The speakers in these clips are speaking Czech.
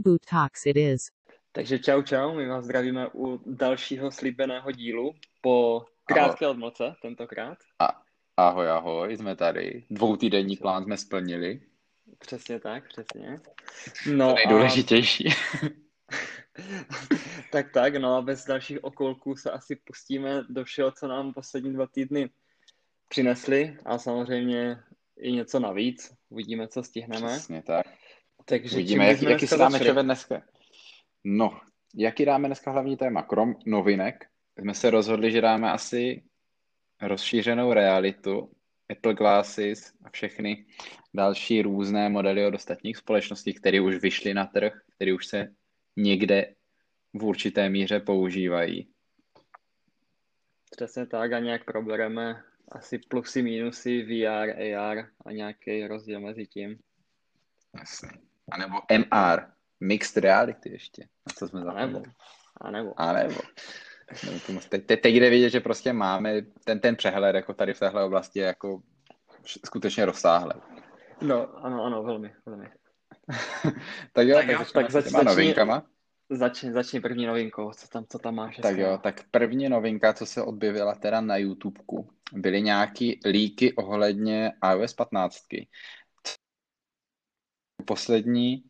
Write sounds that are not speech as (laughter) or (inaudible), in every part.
Reboot Talks it is. Takže čau čau, my vás zdravíme u dalšího slíbeného dílu po krátké ahoj. odmoce tentokrát. A, ahoj, ahoj, jsme tady. Dvoutýdenní plán jsme splnili. Přesně tak, přesně. No to nejdůležitější. A... (laughs) tak tak, no a bez dalších okolků se asi pustíme do všeho, co nám poslední dva týdny přinesli a samozřejmě i něco navíc. Uvidíme, co stihneme. Přesně tak. Takže Uvidíme, jak, jaký si dáme čeve dneska. No, jaký dáme dneska hlavní téma? Krom novinek jsme se rozhodli, že dáme asi rozšířenou realitu, Apple Glasses a všechny další různé modely od ostatních společností, které už vyšly na trh, které už se někde v určité míře používají. Přesně tak a nějak probereme asi plusy, minusy, VR, AR a nějaký rozdíl mezi tím. Jasně. A nebo MR, Mixed Reality ještě. Na co jsme zapomněli. A nebo. A nebo. Teď, teď, teď jde vidět, že prostě máme ten, ten přehled jako tady v téhle oblasti jako skutečně rozsáhlý. No, ano, ano, velmi, velmi. (laughs) tak jo, tak, jo, tak zač, začni, novinkama. Začni, začni první novinkou, co tam, co tam máš. Tak jo, tak první novinka, co se objevila teda na YouTubeku, byly nějaký líky ohledně iOS 15 poslední,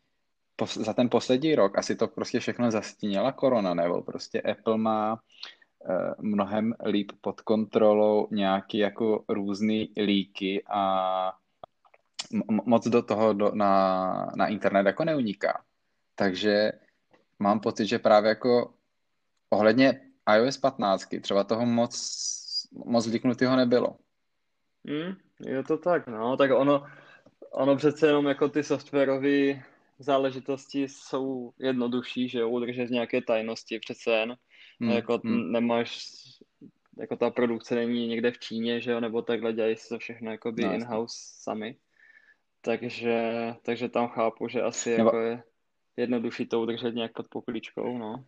pos, za ten poslední rok asi to prostě všechno zastínila korona, nebo prostě Apple má uh, mnohem líp pod kontrolou nějaký jako různý líky a moc do toho do, na, na internet jako neuniká. Takže mám pocit, že právě jako ohledně iOS 15 třeba toho moc, moc líknutého nebylo. Mm, je to tak, no, tak ono, ono přece jenom jako ty softwarové záležitosti jsou jednodušší, že udržet nějaké tajnosti přece jen. Hmm, jako hmm. nemáš, jako ta produkce není někde v Číně, že jo, nebo takhle dělají se to všechno jako by no, in-house sami. Takže, takže tam chápu, že asi nebo... jako je jednodušší to udržet nějak pod pokličkou, no.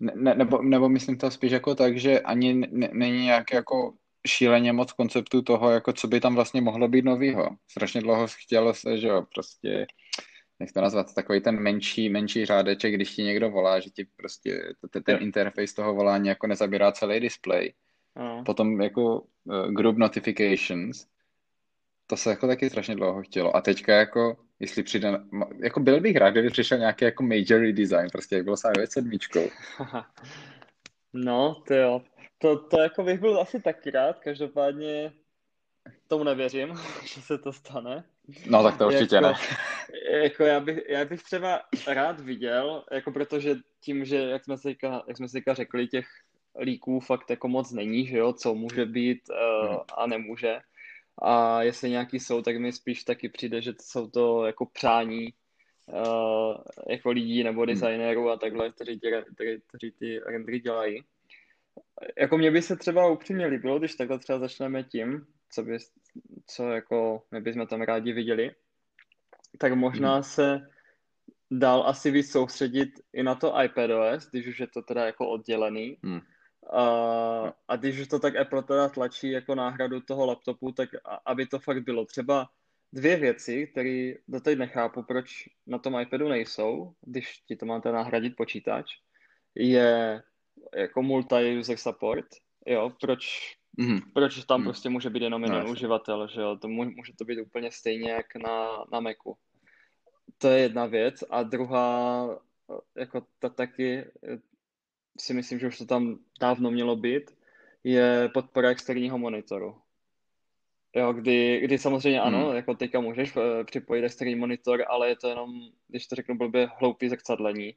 Ne, nebo, nebo myslím to spíš jako tak, že ani ne, není nějak jako šíleně moc konceptu toho, jako co by tam vlastně mohlo být novýho. Strašně dlouho chtělo se, že jo, prostě, jak to nazvat, takový ten menší, menší řádeček, když ti někdo volá, že ti prostě ten interface toho volání jako nezabírá celý display. No. Potom jako uh, group notifications, to se jako taky strašně dlouho chtělo. A teďka jako, jestli přijde, jako byl bych rád, kdyby přišel nějaký jako major redesign, prostě jak bylo s iOS 7. (laughs) No, to jo. To, to jako bych byl asi taky rád, každopádně tomu nevěřím, (laughs) že se to stane. No tak to určitě jako, ne. (laughs) Jako já bych, já bych třeba rád viděl, jako protože tím, že jak jsme si jak jsme si řekli, těch líků fakt jako moc není, že jo, co může být uh, a nemůže. A jestli nějaký jsou, tak mi spíš taky přijde, že jsou to jako přání uh, jako lidí nebo designérů a takhle, kteří ty, kteří, kteří ty rendery dělají jako mě by se třeba upřímně líbilo, když takhle třeba začneme tím, co, by, co jako my bychom tam rádi viděli, tak možná hmm. se dál asi víc soustředit i na to iPadOS, když už je to teda jako oddělený. Hmm. A, a když už to tak Apple teda tlačí jako náhradu toho laptopu, tak aby to fakt bylo. Třeba dvě věci, které doteď nechápu, proč na tom iPadu nejsou, když ti to máte nahradit počítač, je jako multi-user support, jo, proč, mm-hmm. proč tam mm. prostě může být jenom jeden no, uživatel, že jo, to může to být úplně stejně jak na, na Macu. To je jedna věc a druhá, jako ta taky si myslím, že už to tam dávno mělo být, je podpora externího monitoru. Jo, kdy, kdy samozřejmě ano, hmm. jako teďka můžeš uh, připojit externí monitor, ale je to jenom, když to řeknu blbě, hloupý zrcadlení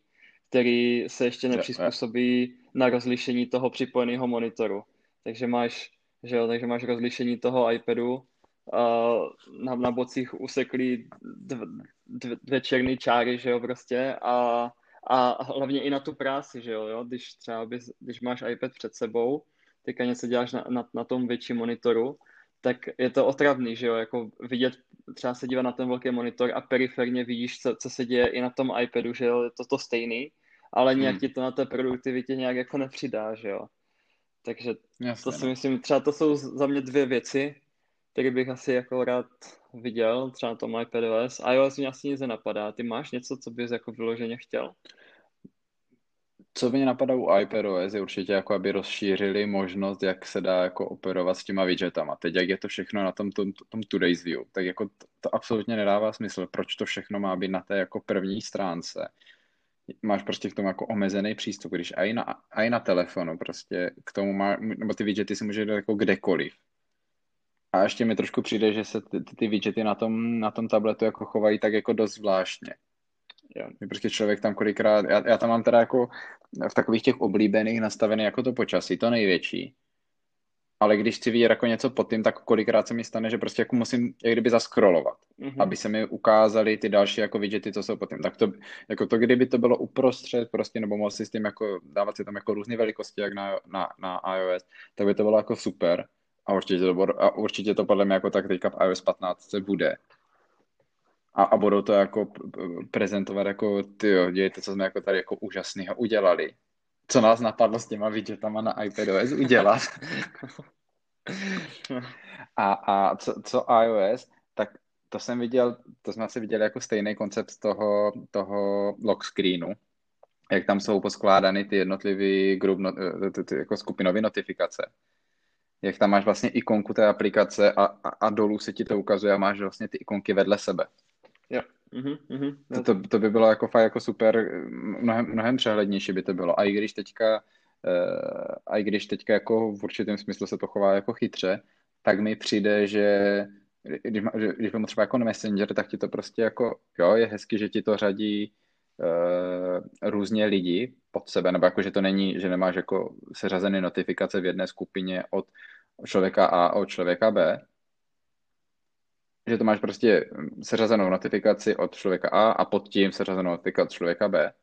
který se ještě nepřizpůsobí na rozlišení toho připojeného monitoru. Takže máš, že jo, takže máš rozlišení toho iPadu, uh, na, na bocích useklý dv, dv, dvě černé čáry, že jo, prostě a, a hlavně i na tu práci, že jo, jo? když třeba bys, když máš iPad před sebou, teďka něco děláš na, na, na tom větším monitoru, tak je to otravný, že jo, jako vidět, třeba se dívat na ten velký monitor a periferně vidíš, co, co se děje i na tom iPadu, že jo, je to to stejný, ale nějak hmm. ti to na té produktivitě nějak jako nepřidá, že jo. Takže Jasně, to si no. myslím, třeba to jsou za mě dvě věci, které bych asi jako rád viděl, třeba na tom iPadOS. iOS mě asi nic nenapadá. Ty máš něco, co bys jako vyloženě chtěl? Co mě napadá u iPadOS je určitě jako, aby rozšířili možnost, jak se dá jako operovat s těma widgetama. Teď, jak je to všechno na tom, tom, tom Today's View, tak jako to, to absolutně nedává smysl. Proč to všechno má být na té jako první stránce? Máš prostě k tomu jako omezený přístup, když i na, i na telefonu prostě k tomu má, nebo ty widgety si může dát jako kdekoliv. A ještě mi trošku přijde, že se ty, ty widgety na tom, na tom tabletu jako chovají tak jako dost zvláštně. Jo. Prostě člověk tam kolikrát, já, já tam mám teda jako v takových těch oblíbených nastavený jako to počasí, to největší. Ale když chci vidět jako něco pod tím, tak kolikrát se mi stane, že prostě jako musím jak kdyby zaskrolovat, mm-hmm. aby se mi ukázaly ty další jako widgety, co jsou pod tím. Tak to, jako to, kdyby to bylo uprostřed prostě, nebo mohl si s tím jako dávat si tam jako různé velikosti, jak na, na, na iOS, tak by to bylo jako super. A určitě to, a určitě to podle mě jako tak teďka v iOS 15 bude a, a budou to jako prezentovat jako, ty jo, dějte, co jsme jako tady jako úžasného udělali. Co nás napadlo s těma widgetama na iPadOS udělat. (laughs) a, a co, co iOS, tak to jsem viděl, to jsme asi viděli jako stejný koncept toho, toho lock screenu, jak tam jsou poskládány ty jednotlivé no, ty, jako skupinové notifikace. Jak tam máš vlastně ikonku té aplikace a, a, a dolů se ti to ukazuje a máš vlastně ty ikonky vedle sebe. Jo. Mm-hmm, mm-hmm. To, to, to by bylo jako fakt jako super, mnohem, mnohem přehlednější by to bylo. A i když teďka, uh, a i když teďka jako v určitém smyslu se to chová jako chytře, tak mi přijde, že když, má, když mám třeba jako Messenger, tak ti to prostě jako, jo, je hezky, že ti to řadí uh, různě lidi pod sebe, nebo jako, že to není, že nemáš jako seřazené notifikace v jedné skupině od člověka A a od člověka B, že to máš prostě seřazenou notifikaci od člověka A a pod tím seřazenou notifikaci od člověka B.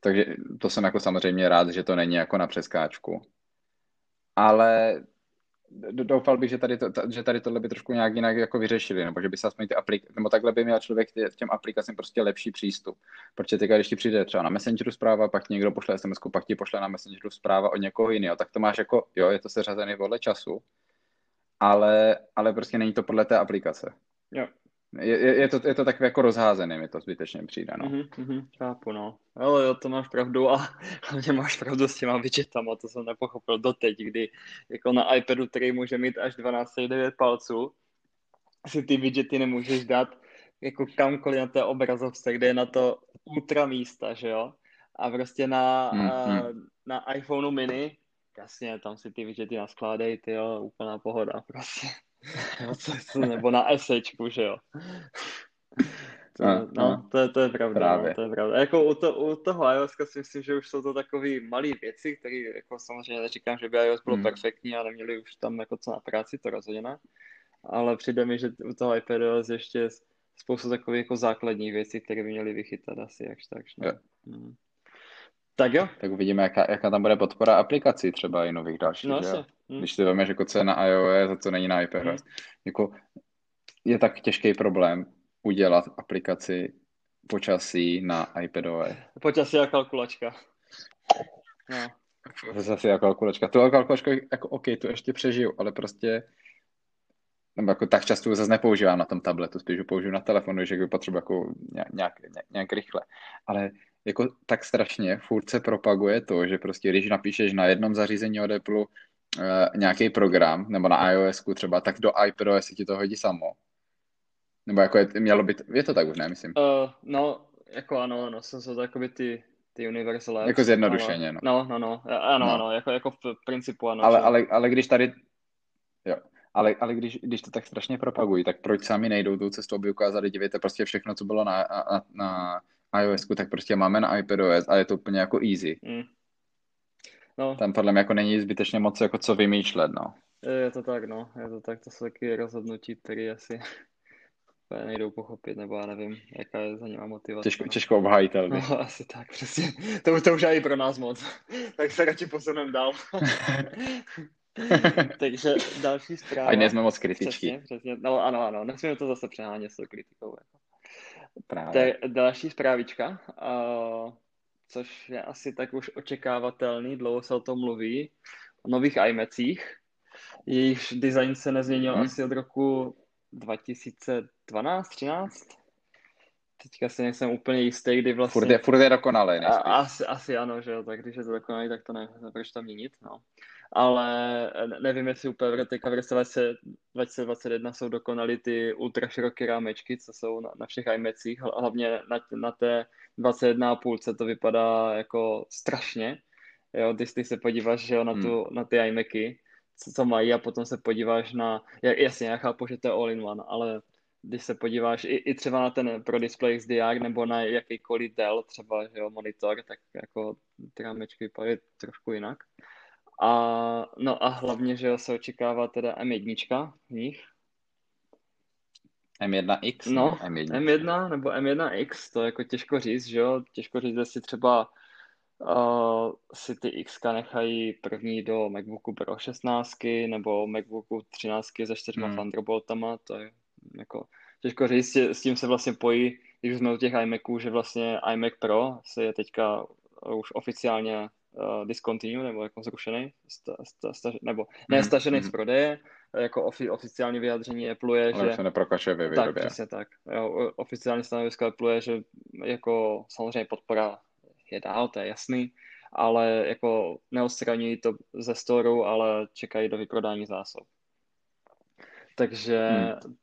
Takže to jsem jako samozřejmě rád, že to není jako na přeskáčku. Ale doufal bych, že tady, to, že tady tohle by trošku nějak jinak jako vyřešili, nebo že by se aspoň ty aplikace, nebo takhle by měl člověk tě, těm aplikacím prostě lepší přístup. Protože teď, když ti přijde třeba na Messengeru zpráva, pak ti někdo pošle SMS, pak ti pošle na Messengeru zpráva od někoho jiného, tak to máš jako, jo, je to seřazený podle času, ale, ale prostě není to podle té aplikace. Jo. Je, je, to, je to takové jako rozházené, mi to zbytečně přijde, no. Mm-hmm, mm-hmm, chápu, no. Ale jo, to máš pravdu a (laughs) hlavně máš pravdu s těma widgetama, to jsem nepochopil doteď, kdy jako na iPadu, který může mít až 12,9 palců, si ty widgety nemůžeš dát jako kamkoliv na té obrazovce, kde je na to ultra místa, že jo? A prostě na, mm-hmm. na iPhoneu mini, jasně, tam si ty widgety naskládají, ty jo, úplná pohoda prostě. (laughs) nebo na esečku, že jo. To, no, no, to, je, to je pravda, Právě. no, to je pravda. Jako u, to, u toho iOS si myslím, že už jsou to takové malé věci, které jako samozřejmě neříkám, že by iOS bylo hmm. perfektní a neměli už tam jako co na práci, to rozhodně ne. Ale přijde mi, že u toho iPadOS ještě spoustu takových jako základních věcí, které by měly vychytat asi jakž tak. No. Hmm. Tak jo. Tak uvidíme, jaká, jaká tam bude podpora aplikací třeba i nových dalších. No, že? Hmm. Když si vezmeš, jako co je na iOS a co není na iPadOS. Hmm. Jako, je tak těžký problém udělat aplikaci počasí na iPadOS. Počasí a kalkulačka. No. Zase a kalkulačka. Tu kalkulačku, jako OK, tu ještě přežiju, ale prostě nebo jako tak často zase nepoužívám na tom tabletu, spíš ho použiju na telefonu, že potřebuji jako nějak, nějak, nějak rychle. Ale jako tak strašně furt se propaguje to, že prostě když napíšeš na jednom zařízení od Apple nějaký program, nebo na iOS třeba, tak do iPadOS ti to hodí samo. Nebo jako je, mělo být, je to tak už, ne, myslím? Uh, no, jako ano, no, jsou to jakoby ty, ty Universal Jako zjednodušeně, ale, no. No, no, no, ano, no. ano, jako, jako v principu ano. Ale, ale, ale když tady, jo, ale, ale když, když to tak strašně propagují, tak proč sami nejdou tou cestou, aby ukázali, dívejte, prostě všechno, co bylo na, na, na iOS, tak prostě máme na iPadOS a je to úplně jako easy. Mm. No. Tam podle mě jako není zbytečně moc jako co vymýšlet, no. Je to tak, no. Je to tak, to jsou taky rozhodnutí, které asi nejdou pochopit, nebo já nevím, jaká je za něma motivace. Těžko, těžko obhajitelný. No, asi tak, přesně. To, to už je i pro nás moc. tak se radši posuneme dál. (laughs) Takže další zpráva. Ať nejsme moc kritičtí. Přesně, přesně. No ano, ano, nesmíme to zase přehánět s tou kritikou. Jako. Právě. To je další zprávička, uh, což je asi tak už očekávatelný, dlouho se o tom mluví, o nových iMacích. Jejich design se nezměnil hmm. asi od roku 2012, 13? Teďka si nejsem úplně jistý, kdy vlastně... Furt je, furt je dokonalý, asi, asi ano, že jo, tak když je to dokonalý, tak to ne, proč tam měnit, no. Ale nevím, jestli úplně teďka v roce 2021 jsou dokonalý ty ultra široké rámečky, co jsou na, na všech iMacích, hlavně na, na té 21,5 to vypadá jako strašně, jo, když ty se podíváš, že jo, na, tu, hmm. na ty iMacy, co, co mají a potom se podíváš na, jasně, já chápu, že to je all-in-one, ale když se podíváš i, i třeba na ten Pro Display XDR nebo na jakýkoliv Dell třeba, že jo, monitor, tak jako ty rámečky vypadají trošku jinak. A, no a hlavně, že jo, se očekává teda M1 v nich. M1X? No, M1. M1 nebo M1X, to je jako těžko říct, že jo, těžko říct, jestli třeba uh, si ty X nechají první do MacBooku Pro 16 nebo MacBooku 13 se čtyřma hmm. Thunderboltama, to je jako těžko říct, s tím se vlastně pojí, když jsme u těch iMaců, že vlastně iMac Pro se je teďka už oficiálně uh, discontinue, nebo jako zrušený, sta, sta, sta, nebo ne mm-hmm. stažený mm-hmm. z prodeje, jako ofi, oficiální vyjádření Apple je, Ale že... se neprokašuje ve výrobě. Tak, přesně tak. Jo, oficiální stanovisko Apple je, že jako samozřejmě podpora je dál, to je jasný, ale jako neodstraňují to ze storu, ale čekají do vyprodání zásob. Takže hmm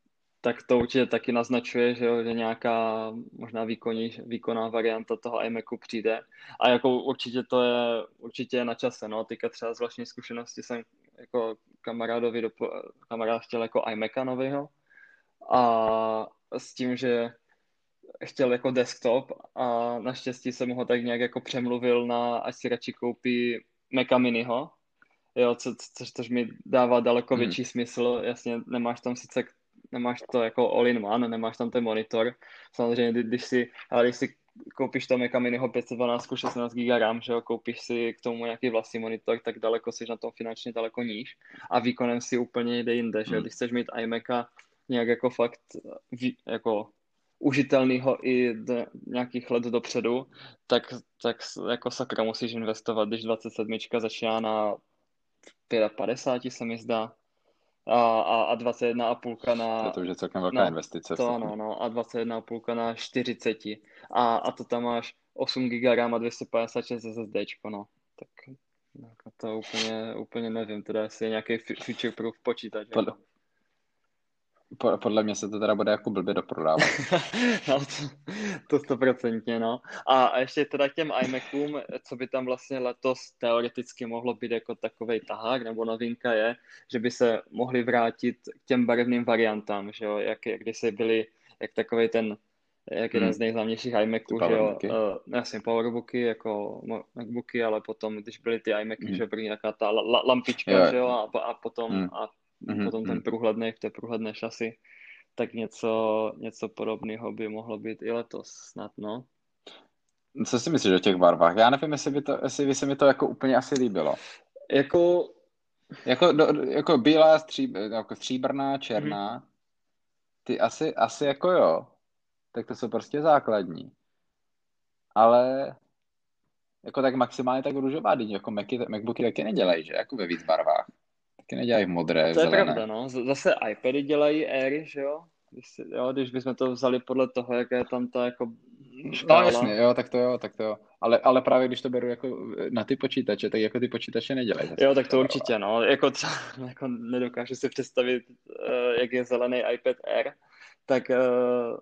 tak to určitě taky naznačuje, že, jo, že nějaká možná výkonní, výkonná varianta toho iMacu přijde. A jako určitě to je určitě je na čase. No. Teďka třeba z vlastní zkušenosti jsem jako kamarádovi do, kamarád chtěl jako iMaca nového a s tím, že chtěl jako desktop a naštěstí jsem ho tak nějak jako přemluvil na, ať si radši koupí Maca Miniho, jo, co, co, což mi dává daleko hmm. větší smysl. Jasně, nemáš tam sice nemáš to jako all-in-one, nemáš tam ten monitor. Samozřejmě, když si, ale když si koupíš tam Maca Miniho 512 16 GB RAM, že jo, koupíš si k tomu nějaký vlastní monitor, tak daleko jsi na tom finančně daleko níž. A výkonem si úplně jde jinde, že jo, hmm. když chceš mít iMaca nějak jako fakt jako užitelnýho i do nějakých let dopředu, tak, tak jako sakra musíš investovat, když 27 začíná na 55 se mi zdá, a, a, a 21,5 na... To už je celkem velká no, investice. To no, no, a 21,5 na 40. A, a to tam máš 8 GB RAM a 256 SSD, no. Tak jako to úplně, úplně nevím, teda jestli je nějaký future proof počítač. Podle, jako podle mě se to teda bude jako blbě doprodávat. (laughs) no, to stoprocentně, no. A ještě teda k těm iMacům, co by tam vlastně letos teoreticky mohlo být jako takový tahák nebo novinka je, že by se mohli vrátit k těm barevným variantám, že jo, jak, jak kdysi byli, jak takový ten jak jeden hmm. z nejznámějších iMaců, že jo, uh, jasně powerbooky, jako MacBooky, ale potom, když byly ty iMacy, hmm. že první taková ta la, lampička, jo. že jo, a, a potom, hmm. a mm-hmm. potom ten mhm. průhledný v té průhledné šasy, tak něco, něco podobného by mohlo být i letos snad, no. Co si myslíš o těch barvách? Já nevím, jestli by, to, jestli by se mi to jako úplně asi líbilo. Jako... Jako, do, jako bílá, stříb, jako stříbrná, černá. Mm-hmm. Ty asi, asi jako jo. Tak to jsou prostě základní. Ale jako tak maximálně tak růžová, jako Macy, Macbooky taky nedělají, že? Jako ve víc barvách taky nedělají modré, To je zelené. pravda, no. Zase iPady dělají éry, že jo? Když, si, jo, když bychom to vzali podle toho, jak je tam ta jako škála. No jasně, jo, tak to jo, tak to jo. Ale, ale právě když to beru jako na ty počítače, tak jako ty počítače nedělají. Jo, tak to určitě, no. Jako, třeba, (laughs) jako nedokážu si představit, uh, jak je zelený iPad Air, tak uh,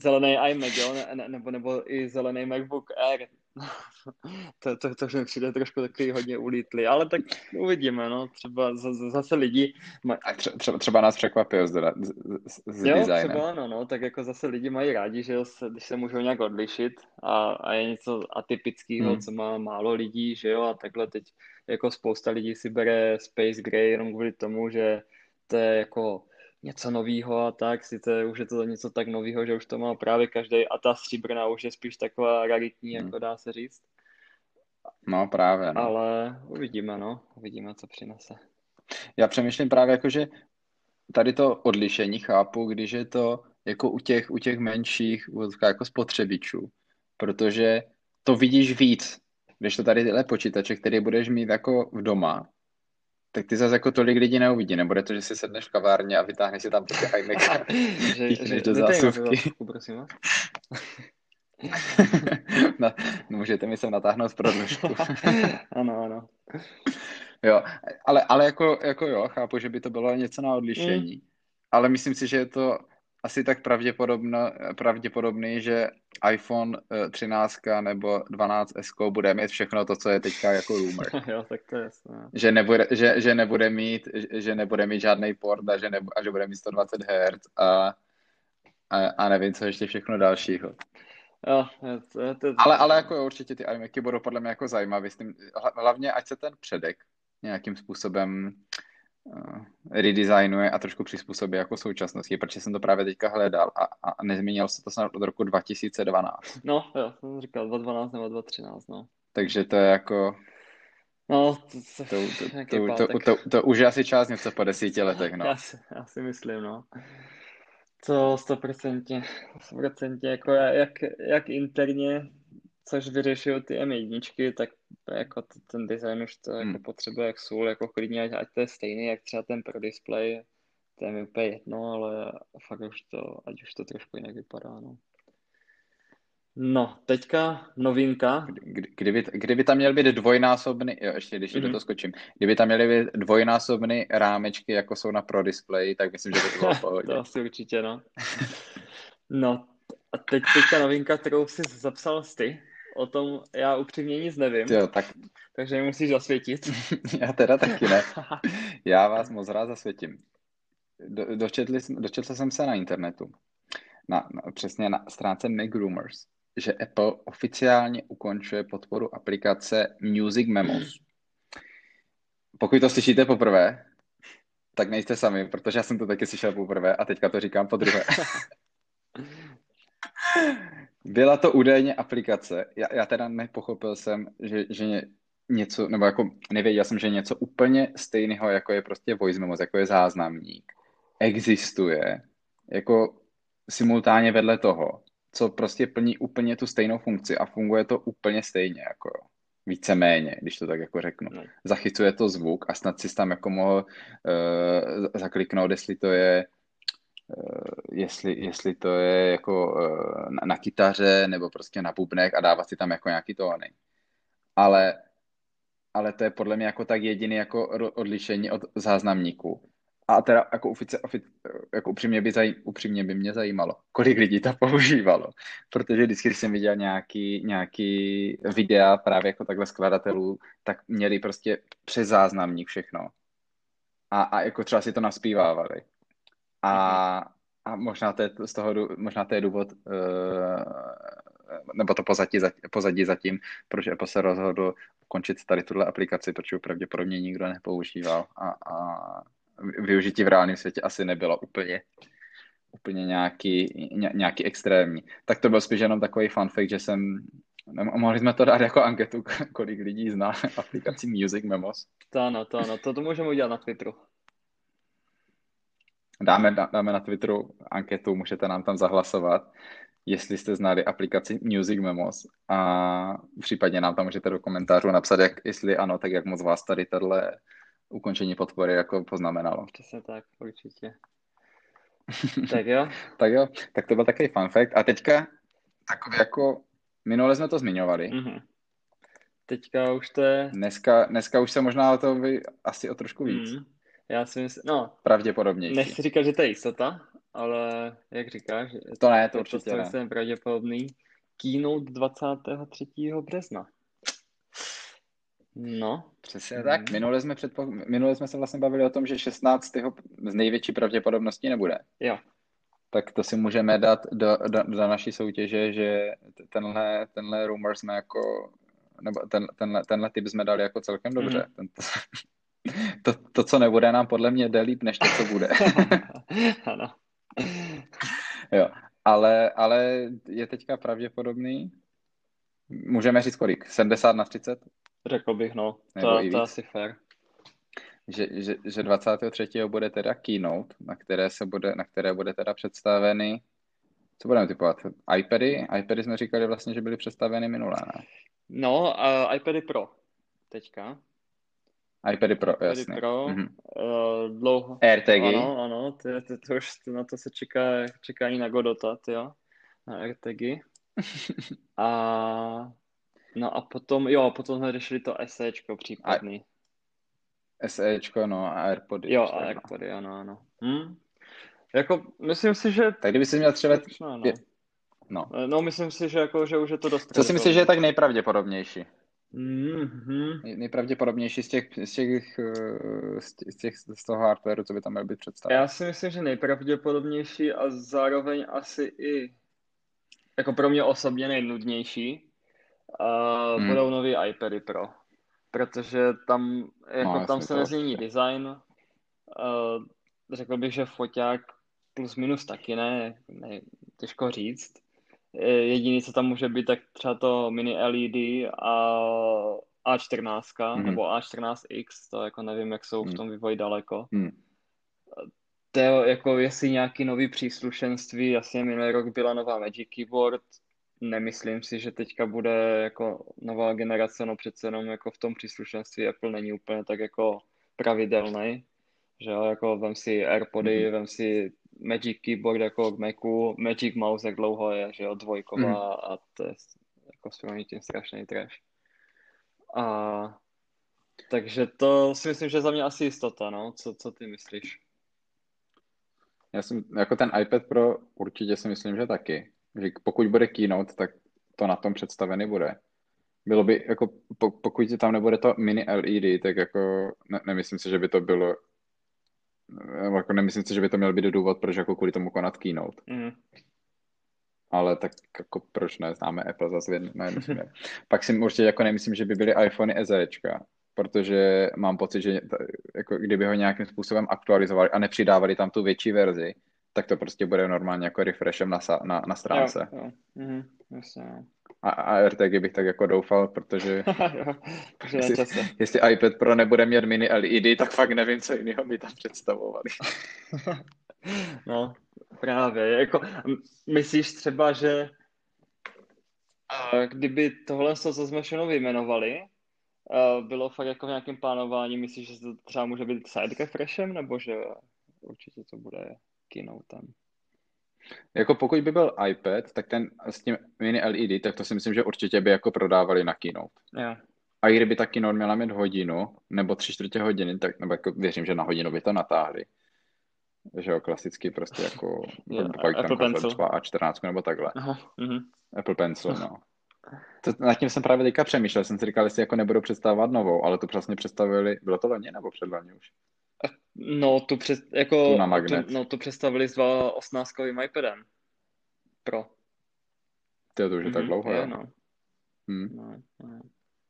zelený iMac, jo, ne, nebo, nebo i zelený MacBook Air, (laughs) to, to, to mi přijde trošku takový hodně ulítli, ale tak uvidíme, no, třeba zase lidi... Maj... A třeba, třeba nás překvapí s, s, s jo, designem. třeba ano, no, tak jako zase lidi mají rádi, že se, když se můžou nějak odlišit a, a je něco atypického, hmm. co má málo lidí, že jo, a takhle teď jako spousta lidí si bere Space Gray jenom kvůli tomu, že to je jako něco nového a tak, sice už je to něco tak nového, že už to má právě každý a ta stříbrná už je spíš taková raritní, hmm. jako dá se říct. No právě. No. Ale uvidíme, no, uvidíme, co přinese. Já přemýšlím právě jako, že tady to odlišení chápu, když je to jako u těch, u těch menších jako spotřebičů, protože to vidíš víc, když to tady tyhle počítače, které budeš mít jako v doma, Tak ty zase jako tolik lidí neuvidí, nebude to, že si sedneš v kavárně a vytáhneš si tam prostě iMac (laughs) že, že, do zásuvky. prosím vás. (laughs) Můžete mi sem natáhnout prodlužku. (laughs) ano, ano. Jo, ale, ale jako, jako jo, chápu, že by to bylo něco na odlišení. Mm. Ale myslím si, že je to asi tak pravděpodobný, že iPhone 13 eh, nebo 12 S bude mít všechno to, co je teďka jako rumor. (laughs) jo, tak to je jasné. Že nebude, že, že nebude mít, že nebude mít žádný port a že, ne, a že bude mít 120 Hz a, a, a nevím, co ještě všechno dalšího. Jo, to, to... Ale, ale jako určitě ty iMacy budou podle mě jako zajímavý. Hlavně, ať se ten předek nějakým způsobem redesignuje a trošku přizpůsobí jako současnosti, protože jsem to právě teďka hledal a, a nezměnil se to snad od roku 2012. No, jo, jsem říkal 2012 nebo 2013, no. Takže to je jako... No, to, to, to, to, to, to, to už je asi část něco po desíti letech, no. (laughs) Já si, já si myslím, no. To stoprocentně, stoprocentně, jako jak, jak interně, což vyřešil ty M1, tak jako ten design už to jako hmm. jako potřebuje jak sůl, jako klidně, ať, ať to je stejný, jak třeba ten pro display, to je mi úplně jedno, ale fakt už to, ať už to trošku jinak vypadá, no. No, teďka novinka. Kdy, kdyby, kdyby tam měl být dvojnásobný, jo, ještě když mm-hmm. do toho skočím, kdyby tam měly být dvojnásobný rámečky, jako jsou na Pro Display, tak myslím, že by to bylo (laughs) pohodě. to asi určitě, no. No, a teď teďka novinka, kterou jsi zapsal ty, o tom já upřímně nic nevím. Jo, tak... Takže mi musíš zasvětit. (laughs) já teda taky ne. (laughs) Já vás moc rád zasvětím. Do, dočetli, dočetl jsem se na internetu, na, na, přesně na stránce Mac Rumors, že Apple oficiálně ukončuje podporu aplikace Music Memos. Pokud to slyšíte poprvé, tak nejste sami, protože já jsem to taky slyšel poprvé a teďka to říkám po druhé. (laughs) Byla to údajně aplikace. Já, já teda nepochopil jsem, že, že něco, nebo jako nevěděl jsem, že něco úplně stejného, jako je prostě voice memos, jako je záznamník, existuje jako simultánně vedle toho co prostě plní úplně tu stejnou funkci a funguje to úplně stejně, jako víceméně, když to tak jako řeknu. No. Zachycuje to zvuk a snad si tam jako mohl uh, zakliknout, jestli to je jestli, jestli to je jako uh, na, na kytaře nebo prostě na bubnech a dávat si tam jako nějaký tóny. Ale, ale to je podle mě jako tak jediný jako odlišení od záznamníku a teda jako, ofici, ofici, jako upřímně, by zaj, upřímně by mě zajímalo, kolik lidí to používalo. Protože vždycky, když jsem viděl nějaký, nějaký videa právě jako takhle skladatelů, tak měli prostě přes záznamník všechno. A, a jako třeba si to naspívávali. A, a možná to je z toho, možná to je důvod, uh, nebo to pozadí, pozadí zatím, proč Apple se rozhodl ukončit tady tuhle aplikaci, protože pravděpodobně nikdo nepoužíval a, a využití v reálném světě asi nebylo úplně, úplně nějaký, ně, nějaký extrémní. Tak to byl spíš jenom takový fun fact, že jsem Mohli jsme to dát jako anketu, (laughs) kolik lidí zná (laughs) aplikaci Music Memos. To ano, to ano, to, to můžeme udělat na Twitteru. Dáme, dáme na Twitteru anketu, můžete nám tam zahlasovat, jestli jste znali aplikaci Music Memos a případně nám tam můžete do komentářů napsat, jak, jestli ano, tak jak moc vás tady tohle ukončení podpory jako poznamenalo. Přesně tak, určitě. tak jo. (laughs) tak jo, tak to byl takový fun fact. A teďka takový jako, minule jsme to zmiňovali. Mm-hmm. Teďka už to je... Dneska, dneska už se možná o to vy, asi o trošku víc. Mm. Já si myslím, no. Pravděpodobně. Nechci říkat, že to je jistota, ale jak říkáš, to ne, to určitě to ne. pravděpodobný. Keynote 23. března. No. Přesně tak. Minule jsme, předpo... Minule jsme se vlastně bavili o tom, že 16. z největší pravděpodobností nebude. Jo. Tak to si můžeme dát do, do, do naší soutěže, že tenhle, tenhle rumor jsme jako, nebo ten, tenhle, tenhle typ jsme dali jako celkem dobře. Mm. Tento, (laughs) to, to, co nebude, nám podle mě jde líp, než to, co bude. (laughs) ano. jo, ale, ale je teďka pravděpodobný, můžeme říct kolik? 70 na 30? Řekl bych, no. Nebo to, to asi fair. Že, že, že 23. bude teda keynote, na které, se bude, na které bude teda představeny co budeme typovat? iPady? iPady jsme říkali vlastně, že byly představeny minulé, ne? No, uh, iPady Pro teďka. iPady Pro, iPady jasně. Pro, Mhm. uh, dlouho. AirTagy. Ano, ano, ty, ty, to už na to se čeká, čeká i na Godota, ty jo, na AirTagy. (laughs) A no a potom, jo, potom jsme řešili to SEčko případný. SEčko, no a AirPody. Jo, a no. AirPody, ano, ano. Hm? Jako, myslím si, že... Tak kdyby si měl třeba... No, no. No. no, myslím si, že, jako, že už je to dost Co si myslíš, že je tak nejpravděpodobnější? Mm-hmm. Nej- Nejpravděpodobnější z těch, z těch, eh, z těch, z těch z toho hardwareu, co by tam měl být představen. Já si myslím, že nejpravděpodobnější a zároveň asi i jako pro mě osobně nejnudnější uh, Hmm. budou nový iPady Pro. Protože tam, jako No, tam se nezmění design. Uh, řekl bych, že foťák plus minus taky ne, ne těžko říct. Eh, Jediný, co tam může být, tak třeba to mini LED a A14 Mhm. nebo A14X, to jako nevím, jak jsou v Hmm. tom vývoji daleko. Hmm. To je jako jestli nějaký nový příslušenství, jasně minulý rok byla nová Magic Keyboard, nemyslím si, že teďka bude jako nová generace, no přece jenom jako v tom příslušenství Apple není úplně tak jako pravidelný, že jo, jako vem si AirPody, Mhm. vem si Magic Keyboard jako k Macu, Magic Mouse jak dlouho je, že jo, dvojková Mhm. a to je jako prominutím strašný trash. A takže to si myslím, že za mě asi jistota, no, co, co ty myslíš? Já jsem, jako ten iPad Pro určitě si myslím, že taky. Že pokud bude keynote, tak to na tom představený bude. Bylo by, jako po, pokud tam nebude to mini LED, tak jako ne, nemyslím si, že by to bylo jako nemyslím si, že by to měl být důvod, proč jako kvůli tomu konat keynote. Mm. Ale tak jako proč ne, známe Apple zase na jednu směr. Pak si určitě jako nemyslím, že by byly iPhony SEčka, protože mám pocit, že jako kdyby ho nějakým způsobem aktualizovali a nepřidávali tam tu větší verzi, tak to prostě bude normálně jako refreshem na, na, na stránce. Jo, jo. Mhm, jasně, jo. A, a AirTagy bych tak jako doufal, protože (laughs) jestli, jestli iPad Pro nebude mít mini LED, tak fakt nevím, co jiného by tam představovali. (laughs) No, právě. Jako, myslíš třeba, že a kdyby tohle, co jsme všechno vyjmenovali, bylo fakt jako v nějakém plánování, myslíš, že to třeba může být side refreshem, nebo že určitě to bude keynotem? Jako pokud by byl iPad, tak ten s tím mini LED, tak to si myslím, že určitě by jako prodávali na keynote. Jo. A i kdyby ta keynote měla mít hodinu, nebo tři čtvrtě hodiny, tak nebo jako věřím, že na hodinu by to natáhli. Že jo, klasicky prostě jako, (laughs) Jo, pak, Apple tam Pencil. třeba A14 nebo takhle. Aha, mhm. Apple Pencil, no. (laughs) To, nad tím jsem právě teďka přemýšlel, jsem si říkal, jestli jako nebudou představovat novou, ale tu přesně představili, bylo to loni nebo předloni už? No, tu, před, jako, Tu na magnet. Tu, no, tu představili s 2.18 iPadem. Pro. To, to už je tak Mhm, dlouho, je, jo. no. Hm. No, no.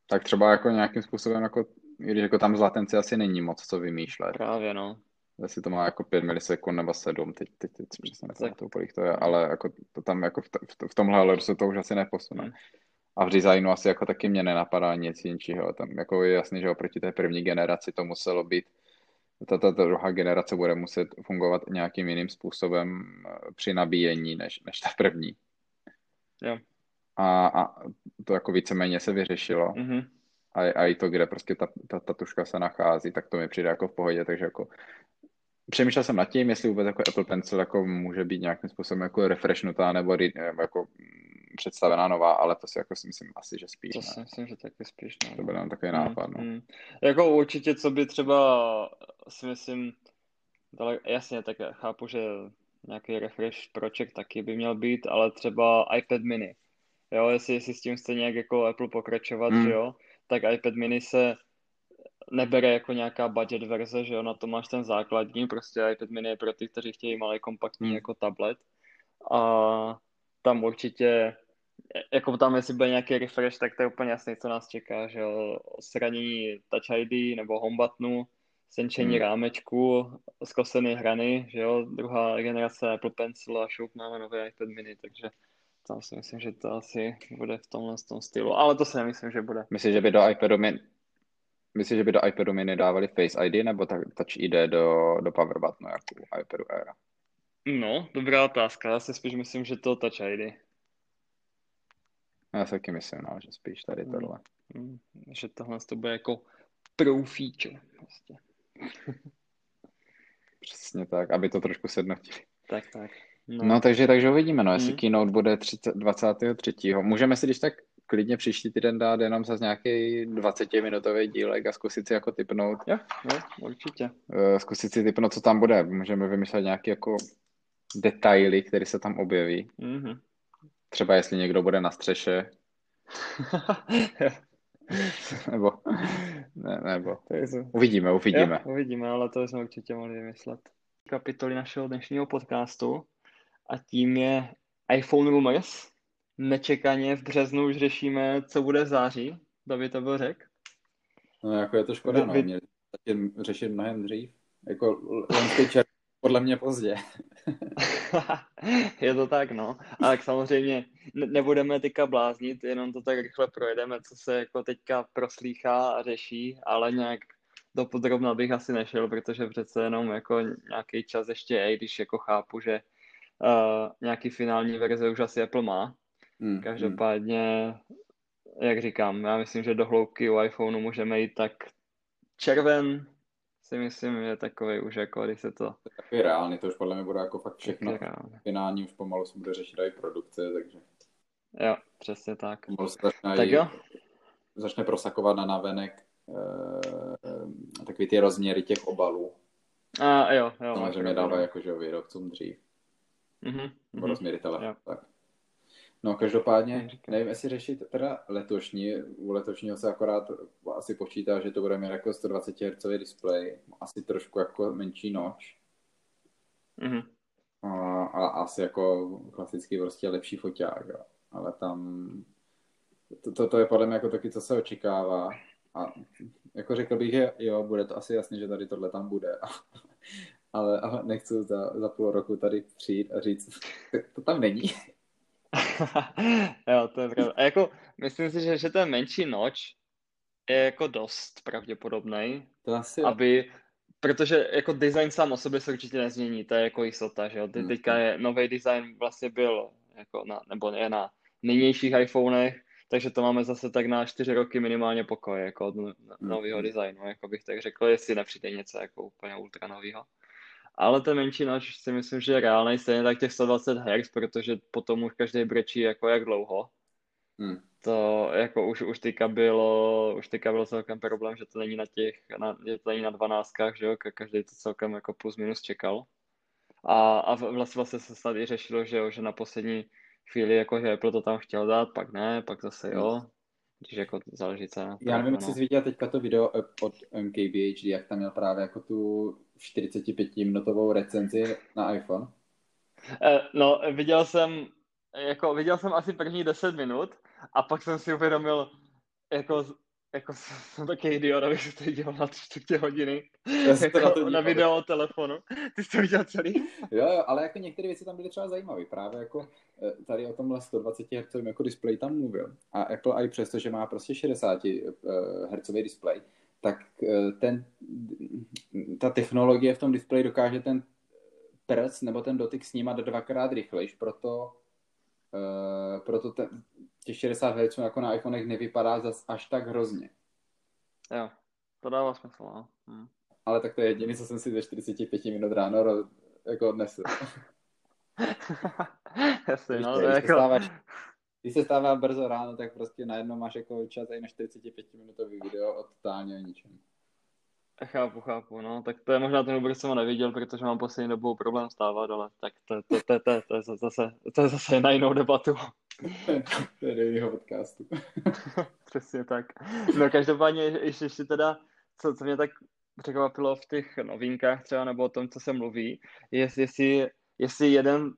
Tak třeba jako nějakým způsobem, jako, když jako tam z latenci asi není moc co vymýšlet. Právě, no. Jestli to má jako 5 milisekund nebo 7, teď, teď, teď přesně Tak. nepamatuju, kolik to je, ale jako to tam jako v, v, v tomhle hledu se to už asi neposune. Hmm. A v designu asi jako taky mě nenapadá nic jiného. Tam jako je jasný, že oproti té první generaci to muselo být, ta, ta, druhá generace bude muset fungovat nějakým jiným způsobem eh, při nabíjení než, než ta první. Jo. A, a to jako víceméně se vyřešilo. Mhm. A, a i to, kde prostě ta, ta, ta tuška se nachází, tak to mi přijde jako v pohodě, takže jako přemýšlel jsem nad tím, jestli vůbec jako Apple Pencil jako může být nějakým způsobem jako refreshnutá nebo, re- nebo jako představená nová, ale to si jako si myslím asi, že spíš To ne. si myslím, že taky spíš ne. To byl jenom takový Mm, nápad, no. mm. Jako určitě, co by třeba, si myslím, dale, jasně, tak chápu, že nějaký refresh proček taky by měl být, ale třeba iPad mini. Jo, jestli, jestli s tím chce nějak jako Apple pokračovat, Mm. že jo, tak iPad mini se nebere jako nějaká budget verze, že jo, na to máš ten základní, prostě iPad mini je pro ty, kteří chtějí malý kompaktní Mm. jako tablet a tam určitě jako tam, jestli bude nějaký refresh, tak to je úplně jasný, co nás čeká, že jo, sranění Touch ID nebo home buttonu, senčení Hmm. rámečku, zkosený hrany, že jo, druhá generace Apple Pencil a šup máme nový iPad mini, takže tam si myslím, že to asi bude v tomhle tom stylu, ale to si nemyslím, že bude. Myslíš, že by do iPadu mini, myslíš, že by do iPadu mini dávali Face ID nebo tak Touch ID do, do power buttonu jako iPadu Air? No, dobrá otázka, já si spíš myslím, že to Touch ID. Já si taky myslím, no, že spíš tady Hmm. tohle. Mm, že tohle to bude jako pro feature. Prostě. (laughs) Přesně tak, aby to trošku sednotili. Tak, tak. No, no takže, takže uvidíme, no, jestli hmm. keynote bude 30, 23. Můžeme si když tak klidně příští týden dát jenom za nějaký 20-minutový dílek a zkusit si jako typnout. Jo, jo, určitě. Uh, zkusit si typnout, co tam bude. Můžeme vymyslet nějaké jako detaily, které se tam objeví. Mm-hmm. Třeba jestli někdo bude na střeše. (laughs) nebo, ne, nebo, uvidíme, uvidíme. Jo, uvidíme, ale to jsme určitě mohli vymyslet. Kapitoly našeho dnešního podcastu a tím je iPhone Rumors. Nečekaně v březnu už řešíme, co bude v září. By to byl řek? No jako je to škoda, no. Měli řešit mnohem dřív. Jako loňský čer, podle mě pozdě. (laughs) je to tak, no. A tak samozřejmě ne- nebudeme teďka bláznit, jenom to tak rychle projedeme, co se jako teďka proslýchá a řeší, ale nějak do podrobna bych asi nešel, protože přece jenom jako nějaký čas ještě je, když jako chápu, že uh, nějaký finální verze už asi Apple má. Hmm, Každopádně, jak říkám, já myslím, že do hloubky u iPhoneu můžeme jít tak červen, si myslím, je takový už jako, když se to... Takový reálný, to už podle mě bude jako fakt všechno. Finální už pomalu se bude řešit i produkce, takže... Jo, přesně tak. Pomalu se začne tak jo. Začne prosakovat na navenek e, takový ty rozměry těch obalů. A jo, jo. Samozřejmě dávají jakože výrobcům dřív. Mm-hmm. Nebo rozměry telefonu, tak. No každopádně, nevím, jestli řešit teda letošní, u letošního se akorát asi počítá, že to bude mít jako 120 Hz display, asi trošku jako menší noč. Mm-hmm. A, a, asi jako klasický prostě lepší foťák, ale tam to, to, to je podle mě jako taky, co se očekává. A jako řekl bych, že jo, bude to asi jasně, že tady tohle tam bude. (laughs) ale, ale nechci za, za půl roku tady přijít a říct, (laughs) to tam není. (laughs) jo, to je pravda. A jako, myslím si, že, že ten menší noč je jako dost pravděpodobný, to asi aby, protože jako design sám o sobě se určitě nezmění, to je jako jistota, že jo. Te, hmm. teďka je, nový design vlastně byl, jako na, nebo je na nynějších iPhonech, takže to máme zase tak na čtyři roky minimálně pokoj, jako od nového hmm. designu, jako bych tak řekl, jestli nepřijde něco jako úplně ultra nového ale ten menší noč si myslím, že je reálný, stejně tak těch 120 Hz, protože potom už každý brečí jako jak dlouho. Hmm. To jako už, už teďka bylo, už teďka bylo celkem problém, že to není na těch, na, že to není na 12, že jo, každý to celkem jako plus minus čekal. A, a vlastně, vlastně se snad i řešilo, že jo, že na poslední chvíli jako, že Apple to tam chtěl dát, pak ne, pak zase jo. Když jako záleží co. Já nevím, jestli jsi viděl teďka to video od MKBHD, jak tam měl právě jako tu 45-minutovou recenzi na iPhone? Eh, no, viděl jsem, jako viděl jsem asi první 10 minut a pak jsem si uvědomil, jako, jako (laughs) jsem taky idiot, abych se to dělal na tři čtvrtě hodiny. jako na, to na video telefonu. (laughs) Ty jsi to viděl celý? jo, jo, ale jako některé věci tam byly třeba zajímavé. Právě jako eh, tady o tomhle 120 Hz jako display tam mluvil. A Apple i přesto, že má prostě 60 Hz display, tak eh, ten, ta technologie v tom displeji dokáže ten prst nebo ten dotyk snímat dvakrát rychlejš, proto, uh, proto ten, těch 60 Hz jako na iPhonech nevypadá zas až tak hrozně. Jo, to dává smysl, no. Hm. Ale tak to je jediný, co jsem si ze 45 minut ráno roz, jako odnesl. (laughs) Jasně, no, to je jako když se stává brzo ráno, tak prostě najednou máš jako čas i na 45 minutový video o totálně ničem. Chápu, chápu, no, tak to je možná ten důvod, jsem ho neviděl, protože mám poslední dobou problém stávat, ale tak to, to, to, to, to, je zase, to je zase na jinou debatu. To je do jiného podcastu. (laughs) Přesně tak. No každopádně ještě, ještě teda, co, co mě tak překvapilo v těch novinkách třeba, nebo o tom, co se mluví, je, jestli, jestli jeden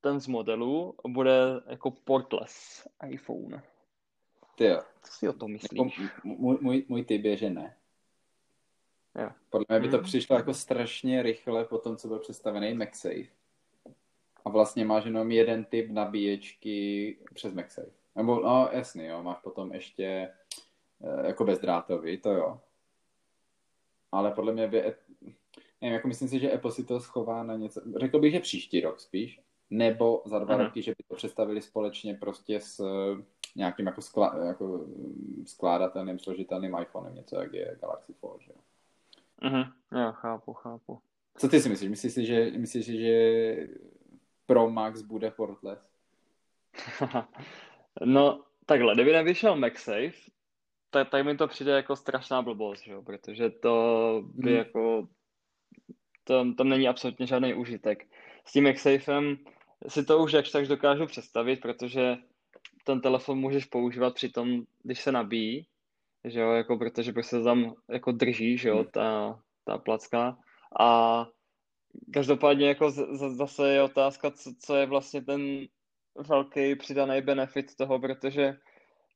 ten z modelů bude jako portless iPhone. Ty jo. Co si o tom myslíš? Jako, můj, můj, můj typ je, že ne. Jo. Podle mě by to hmm. přišlo jako strašně rychle po tom, co byl představený MagSafe. A vlastně máš jenom jeden typ nabíječky přes MagSafe. Nebo, no jasný, jo, máš potom ještě e, jako bezdrátový, to jo. Ale podle mě by, nevím, jako myslím si, že Apple si to schová na něco, řekl bych, že příští rok spíš, nebo za dva Aha. roky, že by to představili společně prostě s nějakým jako, skla, jako skládatelným, složitelným iPhonem, něco jak je Galaxy Fold, že jo. Mhm, jo, chápu, chápu. Co ty si myslíš? Myslíš si, že, myslíš si, že Pro Max bude portless? (laughs) no, takhle, kdyby nevyšel MagSafe, tak, tak mi to přijde jako strašná blbost, že? protože to by hmm. jako, tam, tam není absolutně žádný užitek. S tím MagSafem si to už jakž tak dokážu představit, protože ten telefon můžeš používat při tom, když se nabíjí, že jo, jako protože prostě tam jako drží, že jo, hmm. ta, ta placka a každopádně jako z, zase je otázka, co, co je vlastně ten velký přidaný benefit toho, protože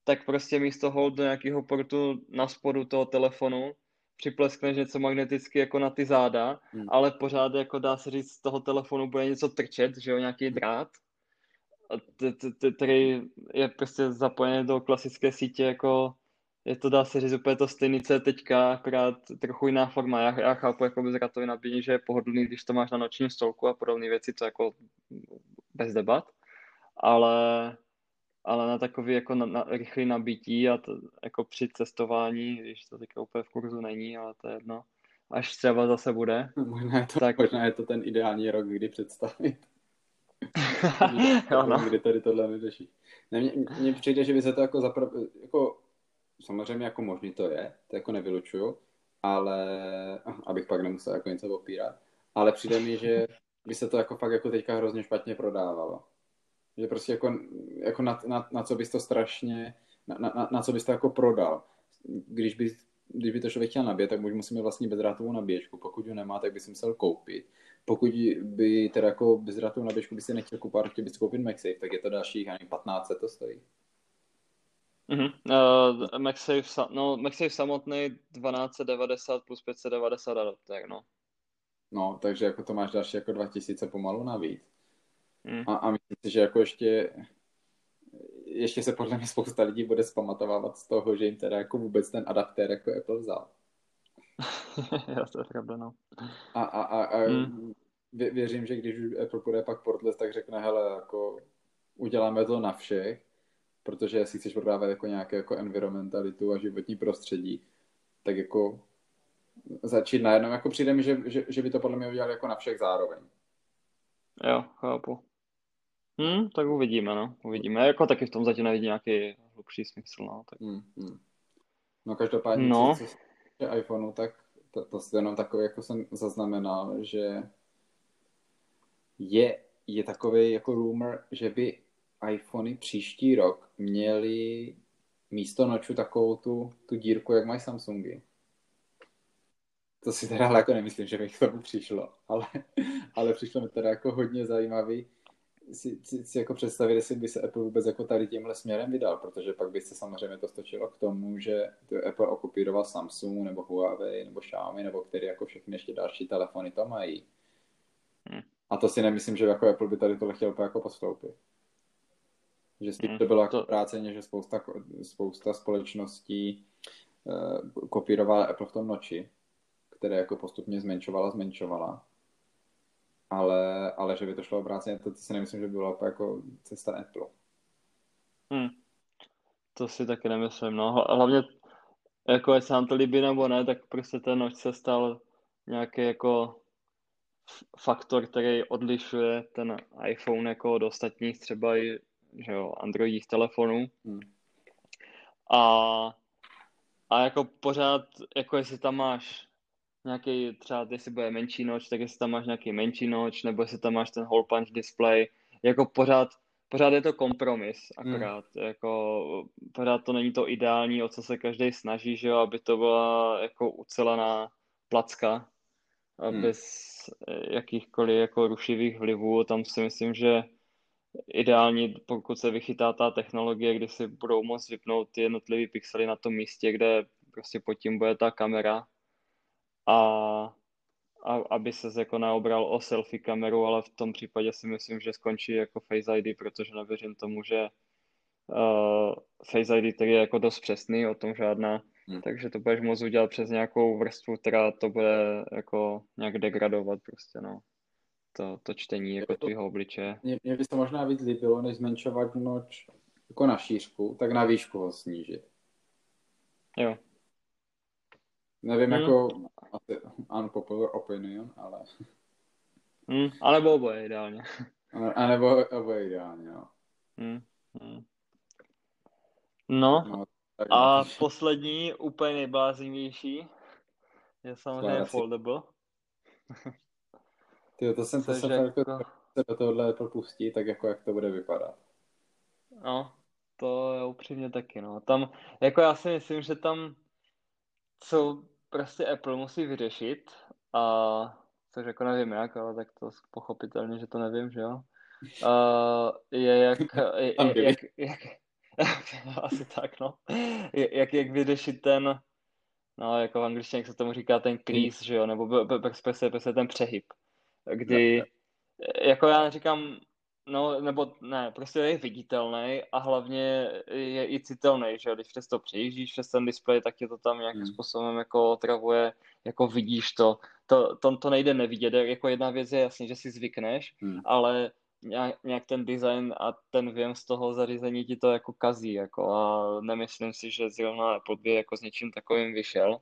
tak prostě místo hold do nějakého portu na spodu toho telefonu připleskneš něco magneticky jako na ty záda, hmm. ale pořád jako dá se říct, z toho telefonu bude něco trčet, že jo, nějaký drát, který je prostě zapojený do klasické sítě jako je to, dá se říct, úplně to stejný, co je teďka, akorát trochu jiná forma. Já, já chápu jako bezratový nabíjení, že je pohodlný, když to máš na nočním stolku a podobné věci, to jako bez debat, ale, ale na takový jako na, na rychlý nabití a to, jako při cestování, když to teďka úplně v kurzu není, ale to je jedno, až třeba zase bude. Možná je to, tak... možná je to ten ideální rok, kdy představit. (laughs) jo, no. Kdy tady tohle. Ne, mně, mně přijde, že by se to jako, zapra... jako samozřejmě jako možný to je, to jako nevylučuju, ale abych pak nemusel jako něco opírat, ale přijde mi, že by se to jako fakt jako teďka hrozně špatně prodávalo. Že prostě jako, jako na, na, na, co bys to strašně, na, na, na co bys to jako prodal. Když by, když by to člověk chtěl nabít, tak může mít vlastně bezdrátovou nabíječku. Pokud ji nemá, tak by si musel koupit. Pokud by teda jako bezdrátovou nabíječku by si nechtěl koupit, chtěl bys koupit MagSafe, tak je to dalších, ani 15 to stojí. Mm-hmm. Uh, MagSafe, no, MagSafe samotný 1290 plus 590 adapter, no. No, takže jako to máš další jako 2000 pomalu navíc. Mm. A, a myslím si, že jako ještě ještě se podle mě spousta lidí bude zpamatovávat z toho, že jim teda jako vůbec ten adaptér jako Apple vzal. (laughs) Já to je pravda, no. A, a, a, a mm. vě, věřím, že když Apple bude pak portless, tak řekne, hele, jako uděláme to na všech protože jestli chceš prodávat jako nějaké jako environmentalitu a životní prostředí, tak jako začít najednou, jako přijde mi, že, že, že by to podle mě udělali jako na všech zároveň. Jo, chápu. Hm, tak uvidíme, no. Uvidíme. Jako taky v tom zatím nevidí nějaký hlubší smysl, no. Tak... Hmm, hmm. No každopádně, no. co, iPhoneu, tak to, to je jenom takový, jako jsem zaznamenal, že je, je takový jako rumor, že by iPhony příští rok měli místo noču takovou tu, tu dírku, jak mají Samsungy. To si teda jako nemyslím, že by k tomu přišlo, ale, ale přišlo mi teda jako hodně zajímavý si, si, si jako představit, jestli by se Apple vůbec jako tady tímhle směrem vydal, protože pak by se samozřejmě to stočilo k tomu, že to Apple okupíroval Samsung nebo Huawei nebo Xiaomi nebo který jako všechny ještě další telefony to mají. Hmm. A to si nemyslím, že jako Apple by tady tohle chtěl jako postoupit. Že s tím to bylo jako práceně, že spousta, spousta společností uh, kopírovala Apple v tom noči, které jako postupně zmenšovala, zmenšovala. Ale, ale že by to šlo obráceně, to, to si nemyslím, že by byla jako cesta Apple. Hmm. To si taky nemyslím, no. Hlavně, jako jestli nám to líbí nebo ne, tak prostě ten noč se stal nějaký jako faktor, který odlišuje ten iPhone jako od ostatních třeba i že jo, Androidích telefonů. Hmm. A, a jako pořád, jako jestli tam máš nějaký, třeba jestli bude menší noč, tak jestli tam máš nějaký menší noč, nebo jestli tam máš ten hole punch display, jako pořád, pořád je to kompromis, akorát, hmm. jako pořád to není to ideální, o co se každý snaží, že jo, aby to byla jako ucelená placka, hmm. bez jakýchkoliv jako rušivých vlivů, tam si myslím, že ideální, pokud se vychytá ta technologie, kdy si budou moct vypnout ty jednotlivé pixely na tom místě, kde prostě pod tím bude ta kamera. A, a aby se jako neobral o selfie kameru, ale v tom případě si myslím, že skončí jako Face ID, protože nevěřím tomu, že uh, Face ID, který je jako dost přesný, o tom žádná, hmm. takže to budeš moct udělat přes nějakou vrstvu, která to bude jako nějak degradovat prostě, no to, to čtení jako tvýho obličeje. Mně, mně by se možná víc líbilo, než zmenšovat noč jako na šířku, tak na výšku ho snížit. Jo. Nevím, hmm. jako asi unpopular opinion, ale... Hmm. A nebo oboje ideálně. A nebo oboje ideálně, jo. Hmm. Hmm. No, no a poslední, úplně nejbláznivější, je samozřejmě Skládací. foldable. Ty, to jsem, to jsem jako... jako... se do tohohle propustí, tak jako jak to bude vypadat. No, to je upřímně taky, no. Tam, jako já si myslím, že tam co prostě Apple musí vyřešit a což jako nevím jak, ale tak to pochopitelně, že to nevím, že jo. Uh, je jak, (laughs) je, je, jak, jak, (laughs) asi tak, no. Je, jak, jak vyřešit ten, no jako v angličtině, jak se tomu říká, ten crease, že jo, nebo prostě, prostě ten přehyb, kdy, jako já říkám, No, nebo ne, prostě je viditelný a hlavně je i citelný, že když přes to přejíždíš přes ten displej, tak je to tam nějakým hmm. způsobem jako otravuje, jako vidíš to. To, to. to nejde nevidět, jako jedna věc je jasně, že si zvykneš, hmm. ale nějak, nějak ten design a ten věm z toho zařízení ti to jako kazí, jako a nemyslím si, že zrovna Apple by jako s něčím takovým vyšel.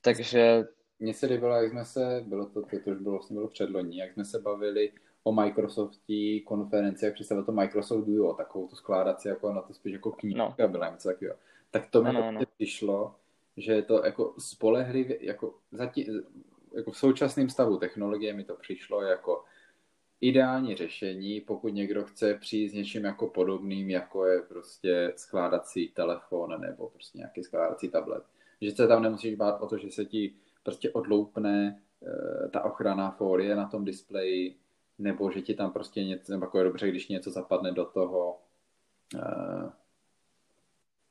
Takže... Mně se líbilo, jak jsme se, bylo to, to, to už bylo, vlastně bylo předloní, jak jsme se bavili o Microsoftí konferenci, jak představil to Microsoft Duo, takovou tu skládací, jako na to spíš jako knížka no. byla něco takového. Tak to mi no, no. přišlo, že je to jako spolehlivě, jako, zatím, jako v současném stavu technologie mi to přišlo jako ideální řešení, pokud někdo chce přijít s něčím jako podobným, jako je prostě skládací telefon nebo prostě nějaký skládací tablet. Že se tam nemusíš bát o to, že se ti prostě odloupne e, ta ochranná folie na tom displeji, nebo že ti tam prostě něco, nebo jako je dobře, když něco zapadne do toho, uh,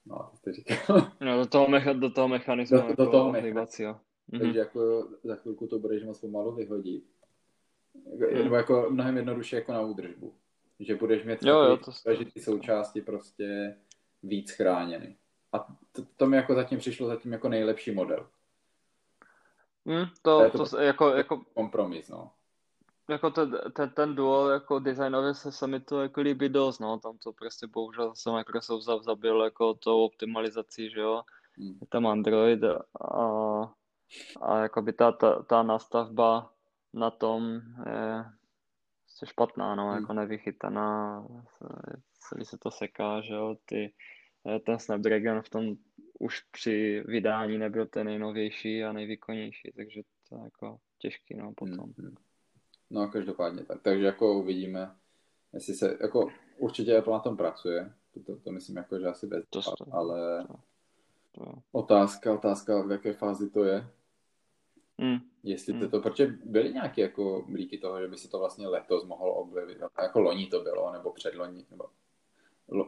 no, to jste říkal. No, do toho, mecha, do toho mechanismu. Do, do jako toho mechanismu. Takže mm-hmm. jako za chvilku to budeš moc pomalu vyhodit. Mm. Nebo jako mnohem jednoduše jako na údržbu. Že budeš mít jo, jo, to ty součásti prostě víc chráněny. A to, to mi jako zatím přišlo zatím jako nejlepší model. Mm, to, to, to, jako, jako kompromis, no. jako ten, ten, ten duo jako designově se, se mi to jako líbí dost, no, tam to prostě bohužel se Microsoft zabil jako tou optimalizací, že jo, hmm. je tam Android a, a jakoby ta, ta, ta nastavba na tom je prostě špatná, no, hmm. jako nevychytaná, celý se to seká, že jo, ty, ten Snapdragon v tom už při vydání nebyl ten nejnovější a nejvýkonnější, takže to je jako těžký, no, potom. Hmm. No, každopádně tak. Takže jako uvidíme, jestli se, jako určitě Apple na tom pracuje, to, to, to myslím jako, že asi bez, to, to, ale to, to. otázka, otázka, v jaké fázi to je. Mm. Jestli mm. to, to, protože byly nějaké jako blíky toho, že by se to vlastně letos mohlo objevit, jako loni to bylo, nebo předloni, nebo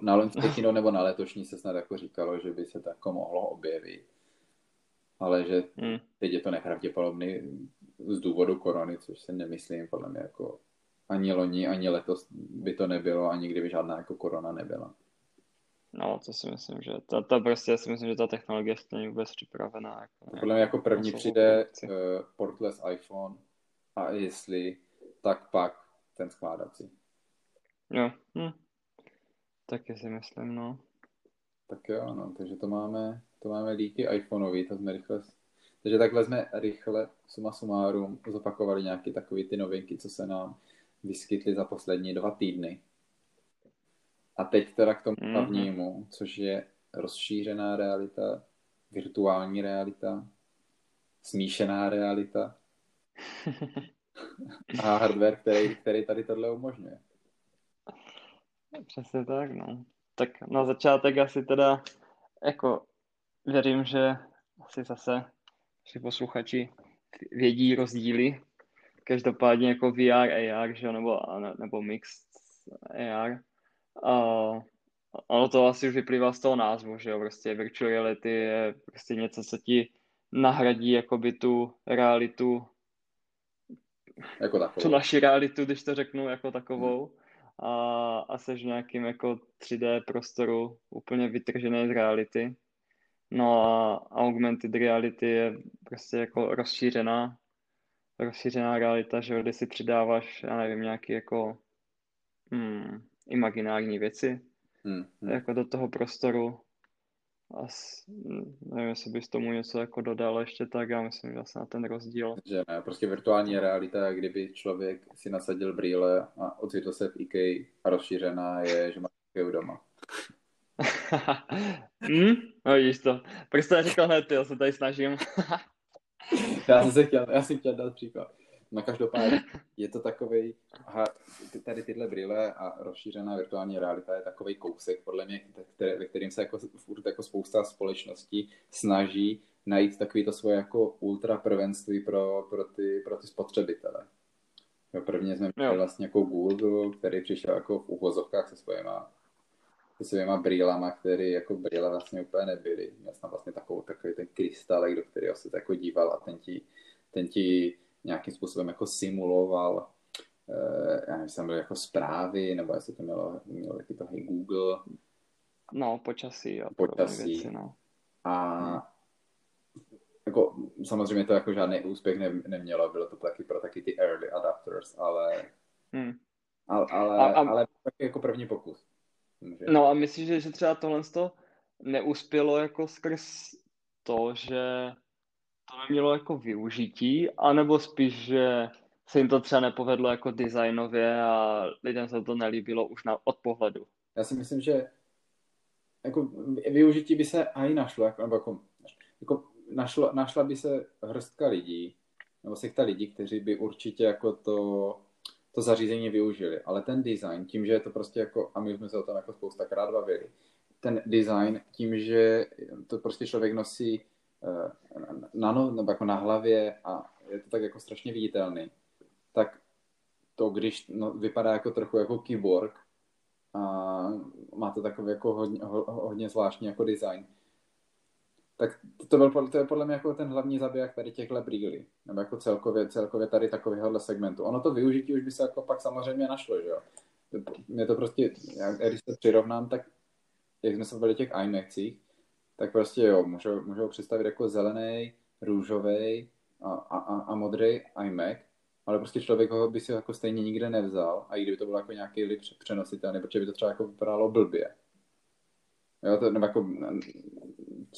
na loňské (laughs) nebo na letošní se snad jako říkalo, že by se to jako mohlo objevit ale že hmm. teď je to nepravděpodobný z důvodu korony, což si nemyslím, podle mě jako ani loni, ani letos by to nebylo, ani kdyby žádná jako korona nebyla. No, to si myslím, že ta, ta prostě si myslím, že ta technologie není vůbec připravená. Jako, podle mě jako první přijde uh, portless iPhone a jestli, tak pak ten skládací. Jo, hm. Taky si myslím, no. Tak jo, no, takže to máme to máme líky iPhoneovi, to jsme rychle... Takže takhle jsme rychle suma sumárum zopakovali nějaké takové ty novinky, co se nám vyskytly za poslední dva týdny. A teď teda k tomu mhm. hlavnímu, což je rozšířená realita, virtuální realita, smíšená realita (laughs) a hardware, který, který tady tohle umožňuje. Přesně tak, no. Tak na začátek asi teda jako věřím, že asi zase si posluchači vědí rozdíly. Každopádně jako VR, AR, že, nebo, nebo mixed AR. A ono to asi už vyplývá z toho názvu, že jo, prostě virtual reality je prostě něco, co ti nahradí jakoby tu realitu, jako takovou. tu naši realitu, když to řeknu jako takovou. Hmm. A, a seš v nějakým jako 3D prostoru úplně vytržené z reality. No a augmented reality je prostě jako rozšířená, rozšířená realita, že když si přidáváš, já nevím, nějaký jako hmm, imaginární věci, Hmm, hmm. jako do toho prostoru. As, nevím, jestli bys tomu něco jako dodal ještě tak, já myslím, že asi na ten rozdíl. Že ne, prostě virtuální realita, kdyby člověk si nasadil brýle a ocitl se v IKEA a rozšířená je, že má IKEA doma. (laughs) hmm? No vidíš to. Proč to neříkal hned, já se tady snažím. (laughs) já, jsem se chtěl, já jsem chtěl dát příklad. Na každopádně je to takový, tady tyhle brýle a rozšířená virtuální realita je takový kousek, podle mě, který, ve kterým se jako, furt jako spousta společností snaží najít takový to svoje jako ultra prvenství pro, pro, ty, pro ty spotřebitele. Jo, prvně jsme měli vlastně jako Google, který přišel jako v uvozovkách se svojima se svýma brýlama, které jako brýle vlastně úplně nebyly. Měl jsem vlastně takovou, takový ten krystalek, do kterého se jako díval a ten ti, ten ti nějakým způsobem jako simuloval uh, já nevím, jestli tam byly jako zprávy, nebo jestli to mělo, mělo taky to hey Google. No, počasí a počasí. Věci, no. A hmm. jako, samozřejmě to jako žádný úspěch ne, nemělo, bylo to taky pro taky ty early adapters, ale hmm. ale, ale, a, a... ale jako první pokus. Může. No a myslíš, že, že třeba tohle to neuspělo jako skrz to, že to nemělo jako využití, anebo spíš, že se jim to třeba nepovedlo jako designově a lidem se to nelíbilo už na, od pohledu. Já si myslím, že jako využití by se i našlo, jako, nebo jako, jako našlo, našla by se hrstka lidí, nebo sekta lidí, kteří by určitě jako to, to zařízení využili. Ale ten design, tím, že je to prostě jako, a my jsme se o tom jako spoustakrát bavili, ten design tím, že to prostě člověk nosí na, no, nebo jako na hlavě a je to tak jako strašně viditelný, tak to, když no, vypadá jako trochu jako keyboard a má to takový jako hodně, ho, hodně zvláštní jako design, tak to, to, byl, to je podle mě jako ten hlavní zabiják tady těchhle brýlí, nebo jako celkově, celkově tady takovéhohle segmentu. Ono to využití už by se jako pak samozřejmě našlo, že jo. Mě to prostě, já, když se přirovnám, tak jak jsme se bavili těch iMacích, tak prostě jo, můžou, můžou představit jako zelený, růžový a, a, a modrý iMac, ale prostě člověk ho by si jako stejně nikde nevzal a i kdyby to bylo jako nějaký lip přenositelný, protože by to třeba jako vypadalo blbě. Jo, to nebo jako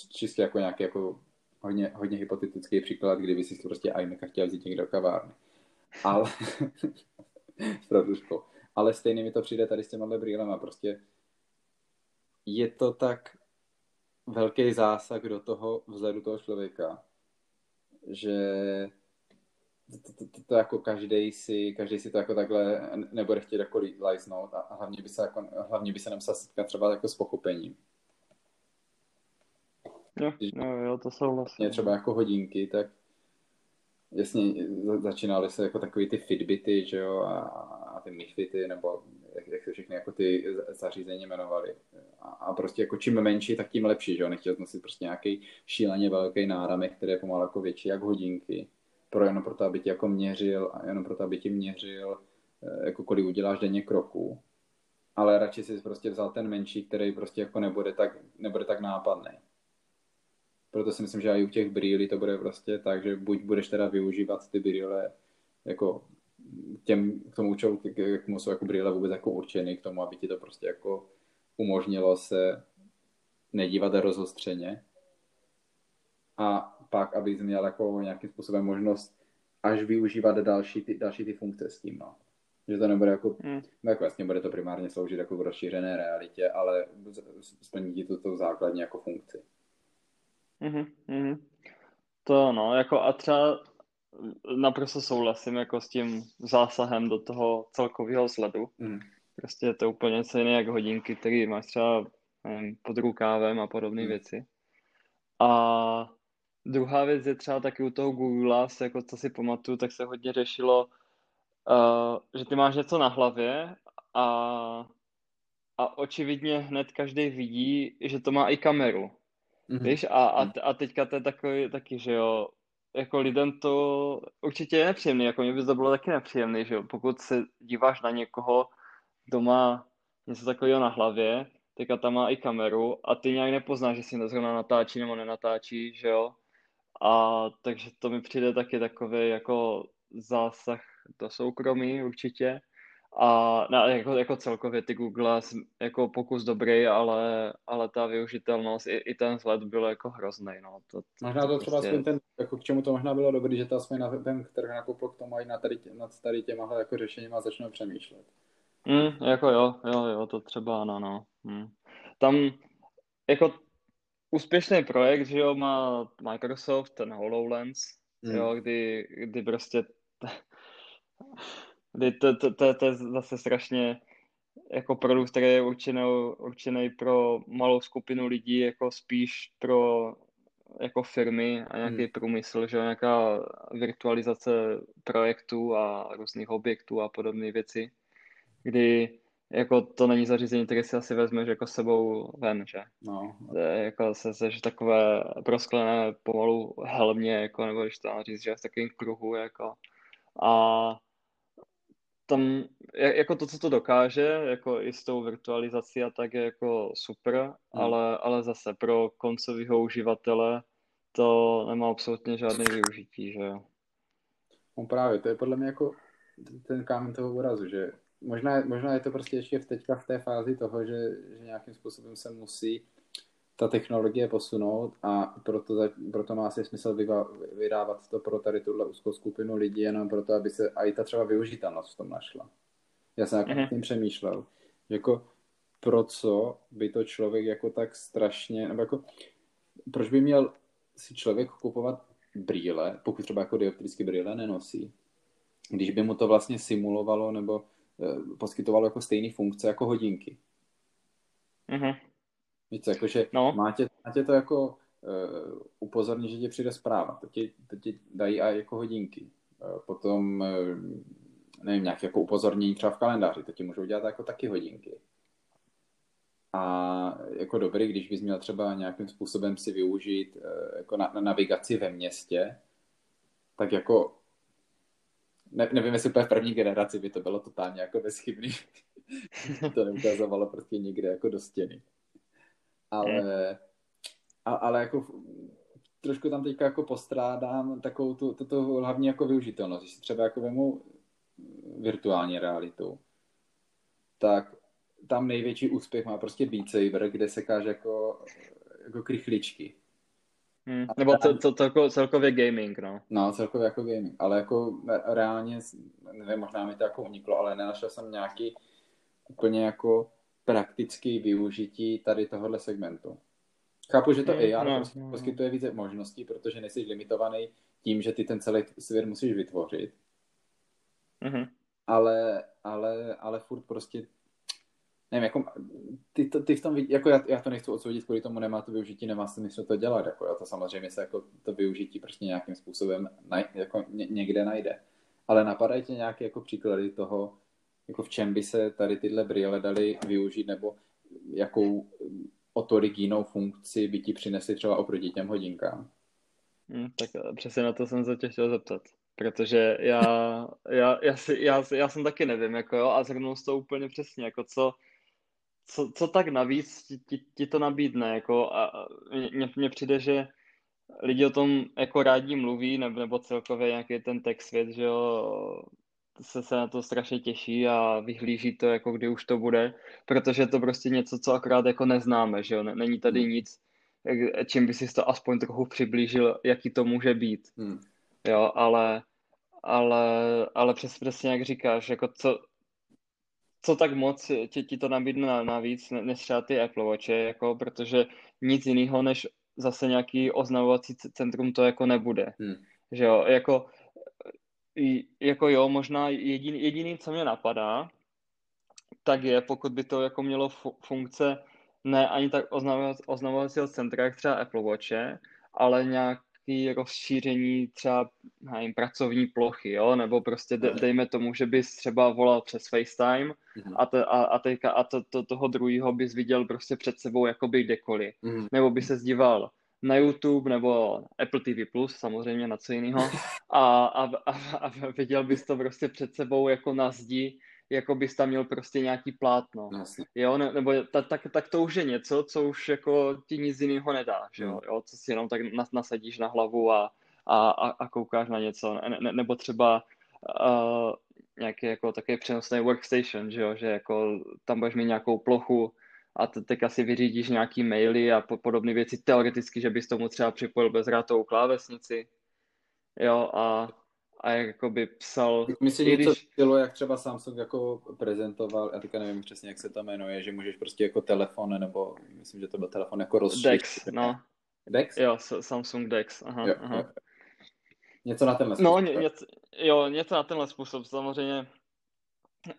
čistě jako nějaký jako hodně, hodně hypotetický příklad, kdyby si prostě iMac chtěl vzít někde do kavárny. Ale (laughs) Ale stejně mi to přijde tady s těma brýlema. Prostě je to tak velký zásah do toho vzhledu toho člověka, že to, to, to, to jako každý si, každý si to jako takhle nebude chtít jako lajsnout a hlavně by se, jako, hlavně by se nemusel setkat třeba jako s pochopením. Jo, jo, jo, to jsou vlastně. Třeba jako hodinky, tak jasně začínaly se jako takový ty Fitbity, že jo, a, a ty Mifity, nebo jak, jak se všechny jako ty zařízení jmenovaly. A, a, prostě jako čím menší, tak tím lepší, že jo, nechtěl nosit prostě nějaký šíleně velký náramek, který je pomalu jako větší jak hodinky, pro jenom proto, aby ti jako měřil a jenom proto, aby ti měřil, eh, jako kolik uděláš denně kroků. Ale radši si prostě vzal ten menší, který prostě jako nebude tak, nebude tak nápadný. Proto si myslím, že i u těch brýlí to bude prostě tak, že buď budeš teda využívat ty brýle jako těm, k tomu účelu, k, k jsou jako brýle vůbec jako určený k tomu, aby ti to prostě jako umožnilo se nedívat rozostřeně a pak, aby jsi měl jako nějakým způsobem možnost až využívat další ty, další ty funkce s tím, no. Že to nebude jako, mm. no jako vlastně bude to primárně sloužit jako v rozšířené realitě, ale splní ti to, to základní jako funkci. Mm-hmm. To no, jako a třeba naprosto souhlasím jako s tím zásahem do toho celkového sledu. Mm. Prostě je to úplně něco jiné jak hodinky, které máš třeba nevím, pod rukávem a podobné mm. věci. A druhá věc je třeba taky u toho Google, se jako co si pamatuju, tak se hodně řešilo, uh, že ty máš něco na hlavě a, a očividně hned každý vidí, že to má i kameru. Mm-hmm. Víš, a, a, a teďka to je takový, taky, že jo, jako lidem to určitě je nepříjemný, jako mě by to bylo taky nepříjemný, že jo, pokud se díváš na někoho, kdo má něco takového na hlavě, teďka tam má i kameru a ty nějak nepoznáš, že si to zrovna natáčí nebo nenatáčí, že jo, a takže to mi přijde taky takový jako zásah do soukromí určitě A na, jako, jako celkově ty Google jako pokus dobrý, ale, ale ta využitelnost i, i ten vzhled byl jako hrozný. No. To, to, možná to třeba prostě... ten, jako k čemu to možná bylo dobrý, že to jsme na ten trh nakopl k tomu i na tady, nad tady těma jako řešeníma začnou přemýšlet. Mm, jako jo, jo, jo, to třeba ano, no. Mm. Tam jako úspěšný projekt, že jo, má Microsoft, ten HoloLens, mm. jo, kdy, kdy prostě to, to, to, to je zase strašně jako produkt, který je určený, určený pro malou skupinu lidí, jako spíš pro jako firmy a nějaký hmm. průmysl, že nějaká virtualizace projektů a různých objektů a podobné věci, kdy jako to není zařízení, které si asi vezmeš jako sebou ven, že? No. Jako se seš takové prosklené pomalu helmě, jako, nebo když to říct, že v takovým kruhu, jako. A tam, jako to, co to dokáže, jako i s tou virtualizací a tak je jako super, hmm. ale, ale zase pro koncového uživatele to nemá absolutně žádné využití, že jo. No právě, to je podle mě jako ten kámen toho úrazu, že možná, možná je to prostě ještě v teďka v té fázi toho, že, že nějakým způsobem se musí ta technologie posunout a proto, proto má asi smysl vyva, vydávat to pro tady tuhle úzkou skupinu lidí jenom proto, aby se i ta třeba využitelnost v tom našla. Já jsem mm-hmm. tím přemýšlel. Jako pro co by to člověk jako tak strašně, nebo jako proč by měl si člověk kupovat brýle, pokud třeba jako dioptrické brýle nenosí, když by mu to vlastně simulovalo nebo e, poskytovalo jako stejné funkce jako hodinky. Mm-hmm. Víc, jakože no. má, tě, má tě to jako uh, upozorní, že ti přijde zpráva. To ti, to ti dají i jako hodinky. Uh, potom, uh, nevím, nějaké jako upozornění třeba v kalendáři. To ti můžou dělat jako taky hodinky. A jako dobrý, když bys měl třeba nějakým způsobem si využít uh, jako na, na navigaci ve městě, tak jako ne, nevím, jestli úplně v první generaci by to bylo totálně jako bezchybný. (laughs) to neukazovalo prostě nikde jako do stěny ale, a, ale jako trošku tam teďka jako postrádám takovou tu, tu, tu hlavní jako využitelnost. Když si třeba jako vemu virtuální realitu, tak tam největší úspěch má prostě Beat Saber, kde se káže jako, jako krychličky. Hmm. Nebo to, to, to, to celkově gaming, no. No, celkově jako gaming, ale jako reálně, nevím, možná mi to jako uniklo, ale nenašel jsem nějaký úplně jako praktické využití tady tohohle segmentu. Chápu, že to mm, AR no, prostě no, poskytuje více možností, protože nejsi limitovaný tím, že ty ten celý svět musíš vytvořit. Mm-hmm. Ale, ale, ale furt prostě nevím, jako, ty, to, ty v tom, jako já, já to nechci odsoudit, kvůli tomu nemá to využití, nemá smysl to dělat, jako já to samozřejmě se jako to využití prostě nějakým způsobem naj, jako ně, někde najde. Ale napadají tě nějaké jako příklady toho, jako v čem by se tady tyhle brýle daly využít, nebo jakou o tolik jinou funkci by ti přinesly třeba oproti těm hodinkám? Hmm, tak eh, přesně na to jsem se tě chtěl zeptat. Protože já, (laughs) já, já, si, já, já jsem taky nevím, jako jo, a zhrnul to úplně přesně, jako co, co, co tak navíc ti, ti, ti to nabídne, jako a mně, mně přijde, že lidi o tom jako rádi mluví, nebo, nebo celkově nějaký ten tech svět, že jo, se, se na to strašně těší a vyhlíží to, jako kdy už to bude, protože to prostě něco, co akorát jako neznáme, že jo, není tady hmm. nic, čím by si to aspoň trochu přiblížil, jaký to může být, hmm. jo, ale, ale, ale přes, přesně jak říkáš, jako co, co tak moc ti, ti to nabídne navíc, než třeba ty Apple Watche, jako, protože nic jiného než zase nějaký oznamovací centrum to jako nebude. Hmm. Že jo, jako jako jo, možná jediný, jediný, co mě napadá, tak je, pokud by to jako mělo funkce ne ani tak oznamovacího centra, jak třeba Apple Watche, ale nějaký rozšíření třeba nevím, pracovní plochy, jo? nebo prostě de, dejme tomu, že bys třeba volal přes FaceTime mm-hmm. a, te, a, a, teďka, a to, to, toho druhého bys viděl prostě před sebou jakoby kdekoliv. Mm-hmm. Nebo by se zdíval na YouTube nebo Apple TV+, Plus, samozřejmě na co jiného. (laughs) A, a, a, a viděl bys to prostě před sebou jako na zdi, jako bys tam měl prostě nějaký plátno. Jasně. Jo, ne, nebo ta, tak, tak to už je něco, co už jako ti nic jiného nedá, že jo? Hmm. jo, co si jenom tak nasadíš na hlavu a, a, a, a koukáš na něco, ne, ne, nebo třeba uh, nějaký jako takový přenosný workstation, že jo, že jako tam budeš mít nějakou plochu a teď asi vyřídíš nějaký maily a podobné věci teoreticky, že bys tomu třeba připojil bezrátovou klávesnici, jo, a, a jak jakoby psal... Myslím, že když... to jak třeba Samsung jako prezentoval, já teďka nevím přesně, jak se to jmenuje, že můžeš prostě jako telefon, nebo myslím, že to byl telefon jako rozšířit. Dex, no. Dex? Jo, Samsung Dex, aha, jo, aha. Jo. Něco na tenhle no, způsob. No, ně, něco, jo, něco na tenhle způsob. Samozřejmě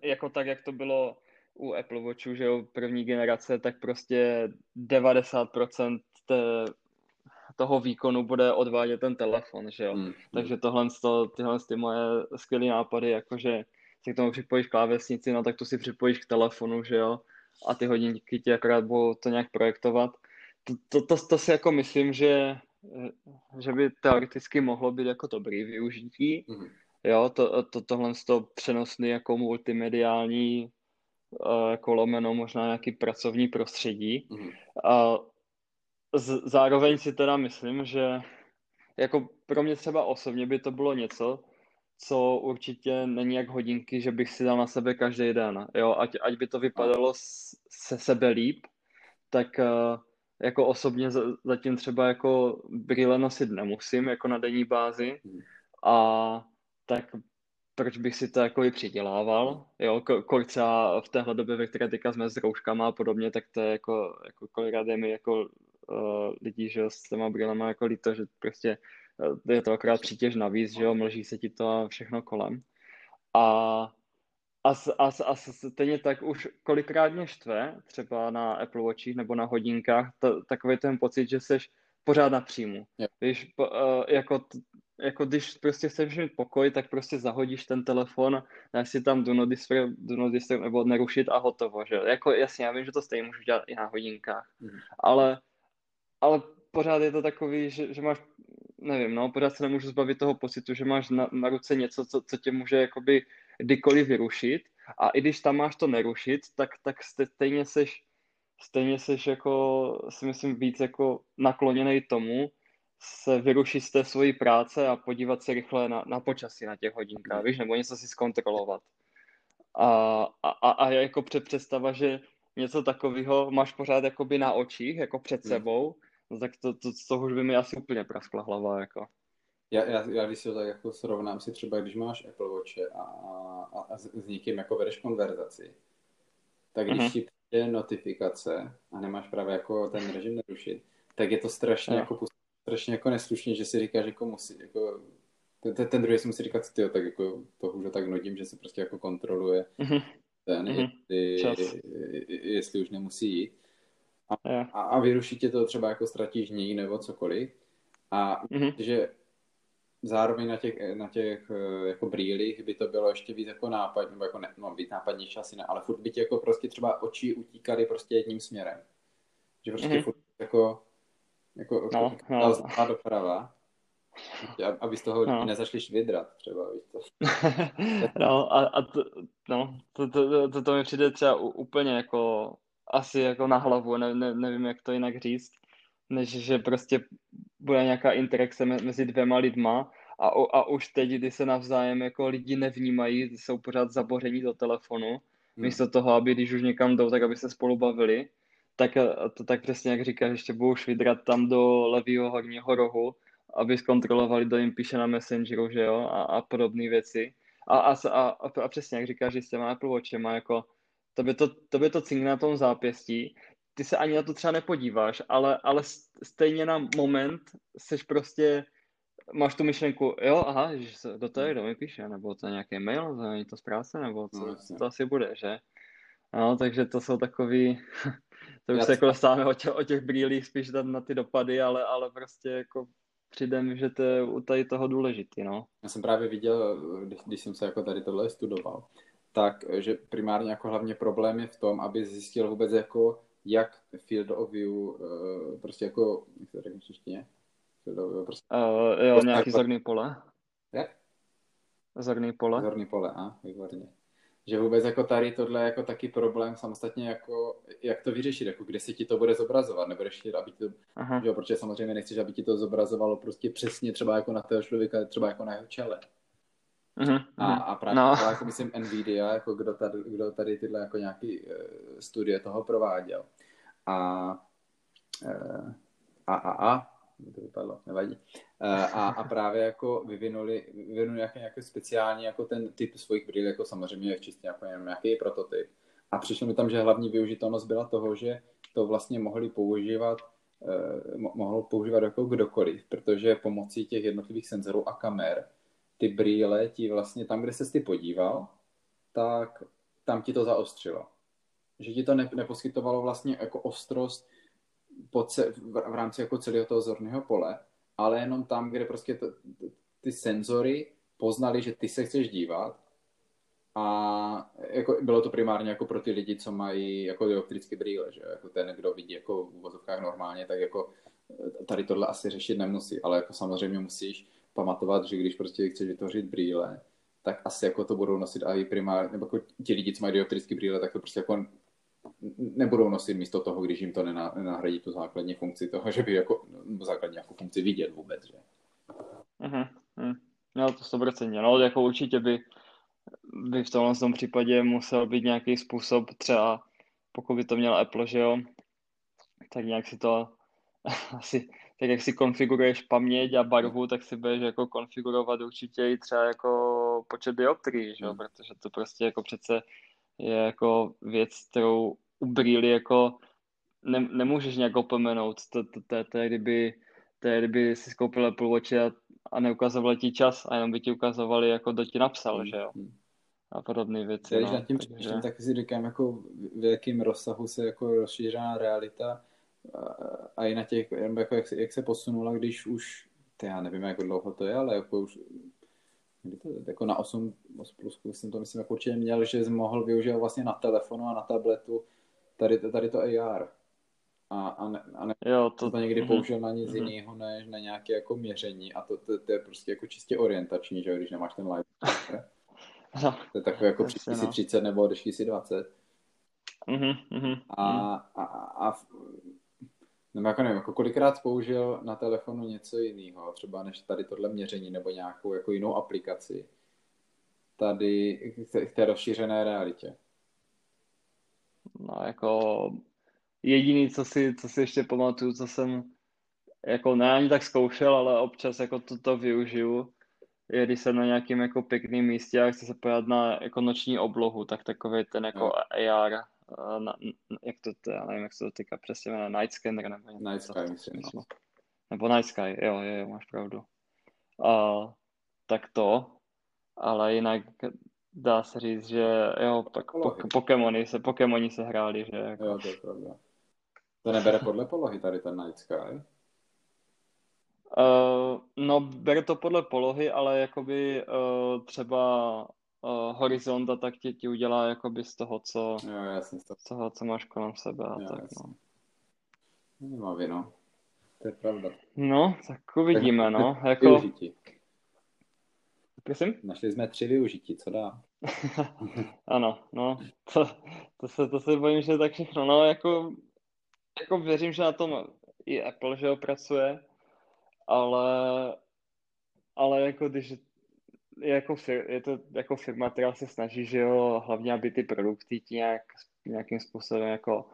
jako tak, jak to bylo u Apple Watchu, že jo, první generace, tak prostě 90% té, toho výkonu bude odvádět ten telefon, že jo. Mm. Takže tohle, to, tyhle ty moje skvělé nápady, jakože si k tomu připojíš klávesnici, no tak to si připojíš k telefonu, že jo, a ty hodinky ti akorát budou to nějak projektovat. To, to, to, to si jako myslím, že že by teoreticky mohlo být jako dobrý využití. Mm-hmm. Jo, to, to, tohle to přenosný jako multimediální jako lomeno možná nějaký pracovní prostředí. Mm-hmm. A z, zároveň si teda myslím, že jako pro mě třeba osobně by to bylo něco, co určitě není jak hodinky, že bych si dal na sebe každý den. Jo, ať, ať by to vypadalo se sebe líp, tak uh, jako osobně zatím třeba jako brýle nosit nemusím jako na denní bázi hmm. a tak proč bych si to jako i přidělával, jo, kolik třeba v téhle době, ve které teďka jsme s rouškama a podobně, tak to je jako, jako kolikrát je mi jako uh, lidí, že s těma brýlema jako líto, že prostě uh, je to akorát přítěž navíc, že jo, mlží se ti to a všechno kolem. A a, a, a stejně tak už kolikrát mě štve, třeba na Apple Watchích nebo na hodinkách, to, takový ten pocit, že jsi pořád na příjmu. Yeah. Víš, po, uh, jako, jako když prostě chceš mít pokoj, tak prostě zahodíš ten telefon, dáš si tam do not disturb, do not disturb nebo nerušit a hotovo, že? Jako jasně, já vím, že to stejně můžu dělat i na hodinkách, mm. ale, ale pořád je to takový, že, že máš, nevím, no, pořád se nemůžu zbavit toho pocitu, že máš na, na ruce něco, co, co tě může jakoby kdykoliv vyrušit a i když tam máš to nerušit, tak, tak stejně seš, stejně seš jako, si myslím, víc jako nakloněný tomu, se vyrušit z té svojí práce a podívat se rychle na, na počasí na těch hodinkách, víš, nebo něco si zkontrolovat. A, a, a jako představa, že něco takového máš pořád jakoby na očích, jako před hmm. sebou, no tak to, to, z toho už by mi asi úplně praskla hlava, jako. Já, já, já když si to tak jako srovnám si třeba, když máš Apple Watch a, a, a s, s někým jako vedeš konverzaci, tak když uh-huh. ti přijde notifikace a nemáš právě jako ten režim nerušit, tak je to strašně, uh-huh. jako, strašně jako neslušně, že si říkáš, jako musí, jako ten, ten druhý si musí říkat, ty tak jako to už tak nudím, že se prostě jako kontroluje uh-huh. ten, uh-huh. Jestli, jestli už nemusí jít. A, yeah. a, a vyruší tě to třeba jako ztratíš něj nebo cokoliv. A uh-huh. že zároveň na těch, na těch eh, jako brýlích by to bylo ještě víc jako nápad, nebo jako ne, no, být nápadnější asi ne, ale furt by ti jako prostě třeba oči utíkaly prostě jedním směrem. Že prostě mm-hmm. furt jako, jako, no, jako no. doprava, aby z toho no. nezašli švidrat třeba, víš to. (laughs) no a, a to, no, to, to, to, to, to mi přijde třeba úplně jako asi jako na hlavu, ne, ne, nevím, jak to jinak říct než že prostě bude nějaká interakce mezi dvěma lidma a, a už teď, kdy se navzájem jako lidi nevnímají, jsou pořád zaboření do telefonu, hmm. místo toho, aby když už někam jdou, tak aby se spolu bavili, tak to tak přesně jak říkáš, ještě budou švidrat tam do levého horního rohu, aby zkontrolovali, kdo jim píše na Messengeru, že jo, a, a podobné věci. A, a, a, a, přesně jak říkáš, že s těma Apple Watchema, jako to by to, to, by to cinkne na tom zápěstí ty se ani na to třeba nepodíváš, ale, ale stejně na moment seš prostě, máš tu myšlenku, jo, aha, že se do toho kdo mi píše, nebo to je nějaký mail, to je to z práce, nebo co, no, to asi bude, že? No, takže to jsou takový, (laughs) to už Já se jako dostáváme o, tě, o těch brýlích spíš na ty dopady, ale, ale prostě jako přijde mi, že to je u tady toho důležitý, no. Já jsem právě viděl, když, když jsem se jako tady tohle studoval, tak, že primárně jako hlavně problém je v tom, aby zjistil vůbec jako jak field of view, uh, prostě jako, jak se řekne češtině? Field of view, prostě. Uh, jo, nějaký jako... zorný pole. Jak? Zorný pole. Zorný pole, a, výborně. Že vůbec jako tady tohle je jako taky problém samostatně, jako, jak to vyřešit, jako kde se ti to bude zobrazovat, nebo ještě, aby to, Aha. jo, protože samozřejmě nechceš, aby ti to zobrazovalo prostě přesně třeba jako na toho člověka, třeba jako na jeho čele. Mm-hmm. A, a právě no. to, jako myslím Nvidia, jako kdo tady, kdo tady tyhle jako nějaký uh, studie toho prováděl. A uh, a, a, a, to vypadlo, nevadí. Uh, a, a právě jako vyvinuli, vyvinuli nějaký, nějaký speciální jako ten typ svých brýl, jako samozřejmě je čistě jako jenom nějaký prototyp. A přišlo mi tam, že hlavní využitelnost byla toho, že to vlastně mohli používat uh, mohl používat jako kdokoliv, protože pomocí těch jednotlivých senzorů a kamer ty brýle ti vlastně tam, kde se ty podíval, tak tam ti to zaostřilo. Že ti to ne, neposkytovalo vlastně jako ostrost po ce, v, v rámci jako celého toho zorného pole, ale jenom tam, kde prostě to, ty senzory poznali, že ty se chceš dívat. A jako bylo to primárně jako pro ty lidi, co mají jako dioptrické brýle, že jako ten, kdo vidí jako v vozovkách normálně, tak jako tady tohle asi řešit nemusí, ale jako samozřejmě musíš pamatovat, že když prostě chceš vytvořit brýle, tak asi jako to budou nosit i primárně, nebo jako ti lidi, co mají dioptrické brýle, tak to prostě jako nebudou nosit místo toho, když jim to nenahradí tu základní funkci toho, že by jako základní jako funkci vidět vůbec, že? Uh-huh. No to 100%. No, jako určitě by, by v tomhle tom případě musel být nějaký způsob, třeba pokud by to měl Apple, že jo, tak nějak si to (laughs) asi tak jak si konfiguruješ paměť a barvu, tak si budeš jako konfigurovat určitě i třeba jako počet dioptrií, že? Hmm. protože to prostě jako přece je jako věc, kterou u brýly jako ne, nemůžeš nějak opomenout. To, to, to, to, je kdyby, to je kdyby si skoupil Apple Watch a, a neukazovali ti čas a jenom by ti ukazovali, jako kdo ti napsal, že jo. Hmm. A podobné věci. Když no, nad tím takže... tak si říkám, jako v jakém rozsahu se jako rozšířená realita a i na těch, jako jak, se, jak se posunula, když už, to já nevím, jak dlouho to je, ale jako už to, jako na 8, 8 plus jsem to myslím jako určitě měl, že jsem mohl využívat vlastně na telefonu a na tabletu tady, tady to AR. A, a, ne, a ne, jo, to, to někdy mm-hmm. použil na nic mm-hmm. jiného než na nějaké jako měření a to, to, to, je prostě jako čistě orientační, že když nemáš ten live. (laughs) no, to je takové jako při no. 30 nebo když si 20. Mm-hmm, mm-hmm. A, a, a, nebo jako nevím, jako kolikrát použil na telefonu něco jiného, třeba než tady tohle měření nebo nějakou jako jinou aplikaci, tady k té rozšířené realitě. No jako jediný, co si, co si ještě pamatuju, co jsem jako ne ani tak zkoušel, ale občas jako toto využiju, je když jsem na nějakém jako pěkném místě a chci se pojat na jako noční oblohu, tak takový ten jako no. AR na, jak to, to, já nevím, jak se to týká přesně, na Night Scanner nebo něco. Night Sky, myslím. No. Nebo Night Sky, jo, jo, jo, máš pravdu. A, tak to, ale jinak dá se říct, že jo, tak po, Pokémony se, Pokémoni se hráli, že jako... Jo, to je pravda. To nebere podle polohy tady ten Night Sky? Uh, no, bere to podle polohy, ale jakoby uh, třeba uh, horizont a tak ti, ti udělá jakoby z toho, co, jo, jasně, to... z toho, co máš kolem sebe a jo, tak, jasně. no. Nemá vino. To je pravda. No, tak uvidíme, no. (laughs) Jako... Využití. Prosím? Našli jsme tři využití, co dá? (laughs) ano, no, to, to, se, to se bojím, že je tak všechno. No, jako, jako věřím, že na tom i Apple, že ho pracuje, ale, ale jako když jako fir, je to jako firma, která se snaží, že jo, hlavně, aby ty produkty nějak, nějakým způsobem jako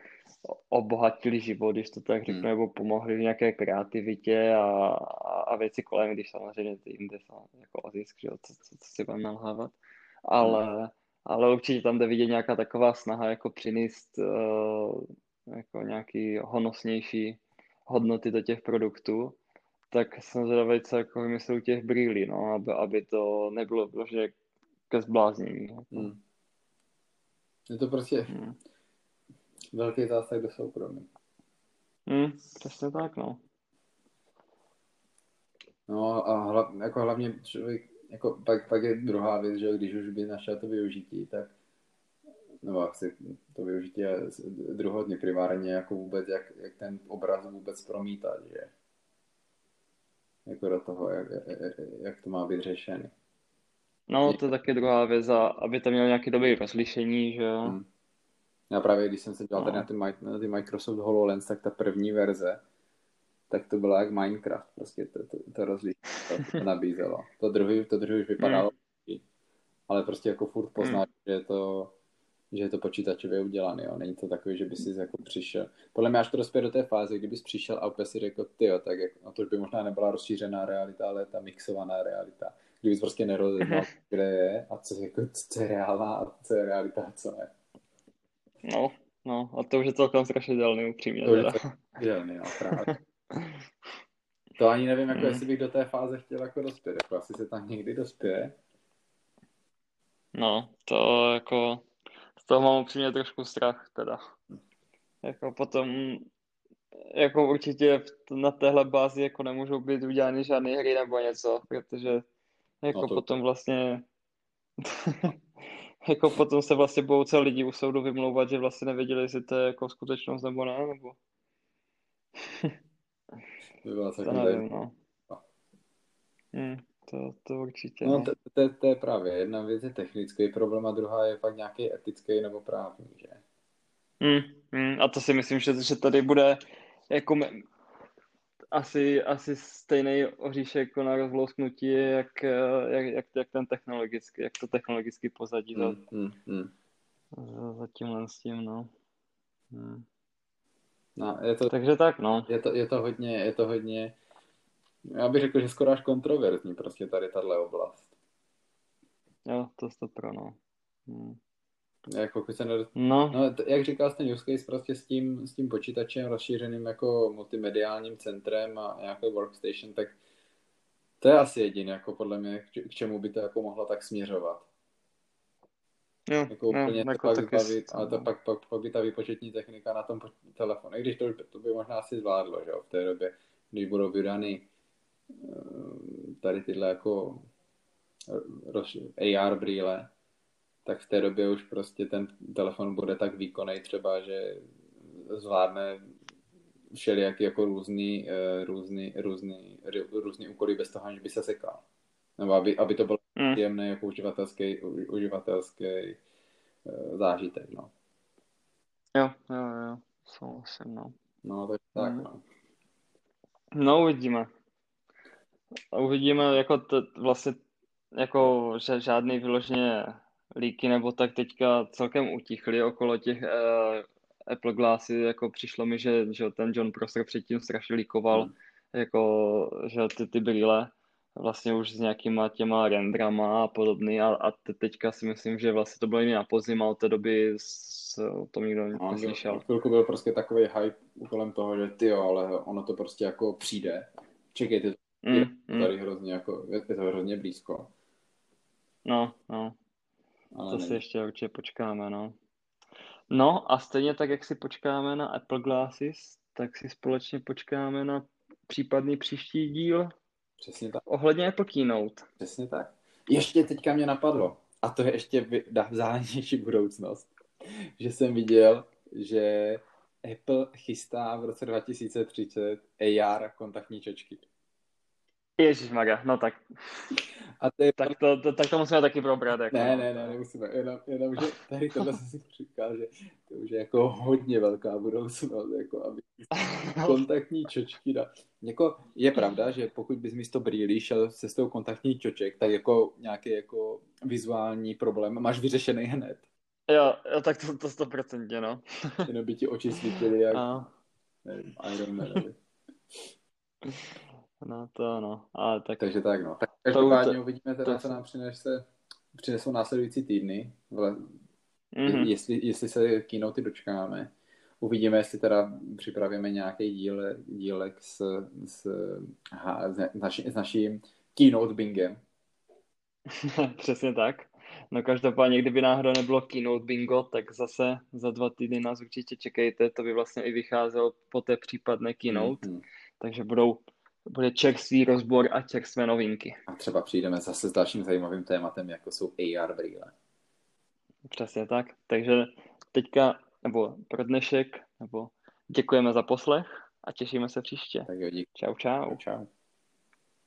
obohatili život, když to tak řeknu, hmm. nebo pomohli v nějaké kreativitě a, a, a věci kolem, když samozřejmě ty jinde jako o zisk, že jo, co, co, co si budeme nalhávat. Ale, hmm. ale určitě tam jde vidět nějaká taková snaha jako přinést uh, jako nějaký honosnější hodnoty do těch produktů tak jsem zvědavý, co jako vymyslel těch brýlí, no, aby, aby to nebylo prostě ke zbláznění. Jako. Hmm. Je to prostě hmm. velký zásah do soukromí. Hmm, přesně tak, no. No a hla, jako hlavně člověk, jako pak, pak je druhá věc, že když už by našel to využití, tak nebo asi to využití je druhotně primárně jako vůbec, jak, jak ten obraz vůbec promítat, že jako do toho, jak, jak to má být řešený. No, to je taky druhá věc, a aby to mělo nějaké dobré rozlišení, že jo. Hmm. Já právě, když jsem se dělal no. tady na ty, na ty Microsoft HoloLens, tak ta první verze, tak to bylo jak Minecraft, prostě to, to, to rozlišení to, to nabízelo. To druhý, to druhý už vypadalo. Hmm. ale prostě jako furt poznáš, hmm. že je to že je to počítačově udělané, jo. Není to takový, že by si jako přišel. Podle mě až to dospěje do té fáze, kdybys přišel a úplně si řekl, ty jo, tak jak, no to by možná nebyla rozšířená realita, ale ta mixovaná realita. Kdybys prostě nerozeznal, (laughs) kde je a co, jako, co je reálná a co je realita a co ne. No, no, a to už je celkem strašidelný, upřímně. To je strašidelný, no, právě. (laughs) To ani nevím, jako mm. jestli bych do té fáze chtěl jako dospět, jako asi se tam někdy dospěje. No, to jako toho mám upřímně trošku strach teda. Jako potom, jako určitě na téhle bázi jako nemůžou být udělány žádné hry nebo něco, protože jako no to... potom vlastně (laughs) jako potom se vlastně budou celé lidi u soudu vymlouvat, že vlastně nevěděli, jestli to je jako skutečnost nebo ne, nebo... by byla (laughs) to nevím, no. Hmm. To, to určitě. No, to, to, to, je právě. Jedna věc je technický problém a druhá je fakt nějaký etický nebo právní, že? Mm, mm, a to si myslím, že, že tady bude jako me, asi, asi stejný oříšek jako na rozlousknutí, jak, jak, jak, jak, ten technologický, jak to technologický pozadí mm, za, mm, mm. za, za tímhle s tím, no. Mm. No, je to, Takže tak, no. Je to, je to hodně, je to hodně já bych řekl, že skoro až kontroverzní prostě tady tahle oblast. Jo, to je to pro, no. Hmm. Jako, se ne... no. no. jak říkal ten use case prostě s tím, s tím počítačem rozšířeným jako multimediálním centrem a nějaký workstation, tak to je asi jediný, jako podle mě, k čemu by to jako mohlo tak směřovat. Jo, jako úplně jo, jako pak zbavit, ale to pak, pak, pak by ta výpočetní technika na tom telefonu, i když to, to by možná asi zvládlo, že jo, v té době, když budou vydány tady tyhle jako AR brýle, tak v té době už prostě ten telefon bude tak výkonný třeba, že zvládne všelijaký jako různý, eh, různý, různý, různý úkoly bez toho, aniž by se sekal. Nebo aby, aby to bylo mm. příjemné jako uživatelský, uživatelský eh, zážitek, no. Jo, jo, jo, souhlasím, no. No, tak, tak mm. no. No, uvidíme. A uvidíme, jako to, vlastně, jako, že žádný vyloženě líky nebo tak teďka celkem utichly okolo těch uh, Apple Glassy, jako přišlo mi, že, že ten John Prosser předtím strašně líkoval, hmm. jako, že ty, ty brýle vlastně už s nějakýma těma rendrama a podobný a, a te, teďka si myslím, že vlastně to bylo i na podzim a od té doby s, o tom nikdo no, neslyšel. V chvilku byl prostě takový hype kolem toho, že ty jo, ale ono to prostě jako přijde. Čekejte, Mm, mm. Tady hrozně jako, je to hrozně blízko. No, no. Ale to není. si ještě určitě počkáme, no. No a stejně tak, jak si počkáme na Apple Glasses, tak si společně počkáme na případný příští díl. Přesně tak. Ohledně Apple Keynote. Přesně tak. Ještě teďka mě napadlo, a to je ještě vzdálenější budoucnost, že jsem viděl, že Apple chystá v roce 2030 AR kontaktní čočky. Ježíš Maga, no tak. A ty... tak, to, to, tak to musíme taky probrat. Jako. Ne, ne, ne, nemusíme. Jenom, jenom že tady tohle jsem si říkal, že to už je jako hodně velká budoucnost, jako aby (laughs) kontaktní čočky dá. Jako, je pravda, že pokud bys místo brýlí šel se s tou kontaktní čoček, tak jako nějaký jako vizuální problém máš vyřešený hned. Jo, jo tak to, to stoprocentně, no. Jenom by ti oči svítily jak, a... (laughs) nevím, Iron Man. No to no, ale tak... Takže tak no. Tak každopádně to, uvidíme teda, to... co nám přinese, přinesou následující týdny, vle, mm-hmm. jestli, jestli se keynote dočkáme. Uvidíme, jestli teda připravíme nějaký díle, dílek s, s, aha, s, naši, s naším keynote bingem. (laughs) Přesně tak. No každopádně, kdyby náhodou nebylo keynote bingo, tak zase za dva týdny nás určitě čekejte. To by vlastně i vycházelo po té případné keynote. Mm-hmm. Takže budou bude čerstvý rozbor a čerstvé novinky. A třeba přijdeme zase s dalším zajímavým tématem, jako jsou AR brýle. Přesně tak. Takže teďka, nebo pro dnešek, nebo děkujeme za poslech a těšíme se příště. Tak jo, díky. Čau, čau. Čau.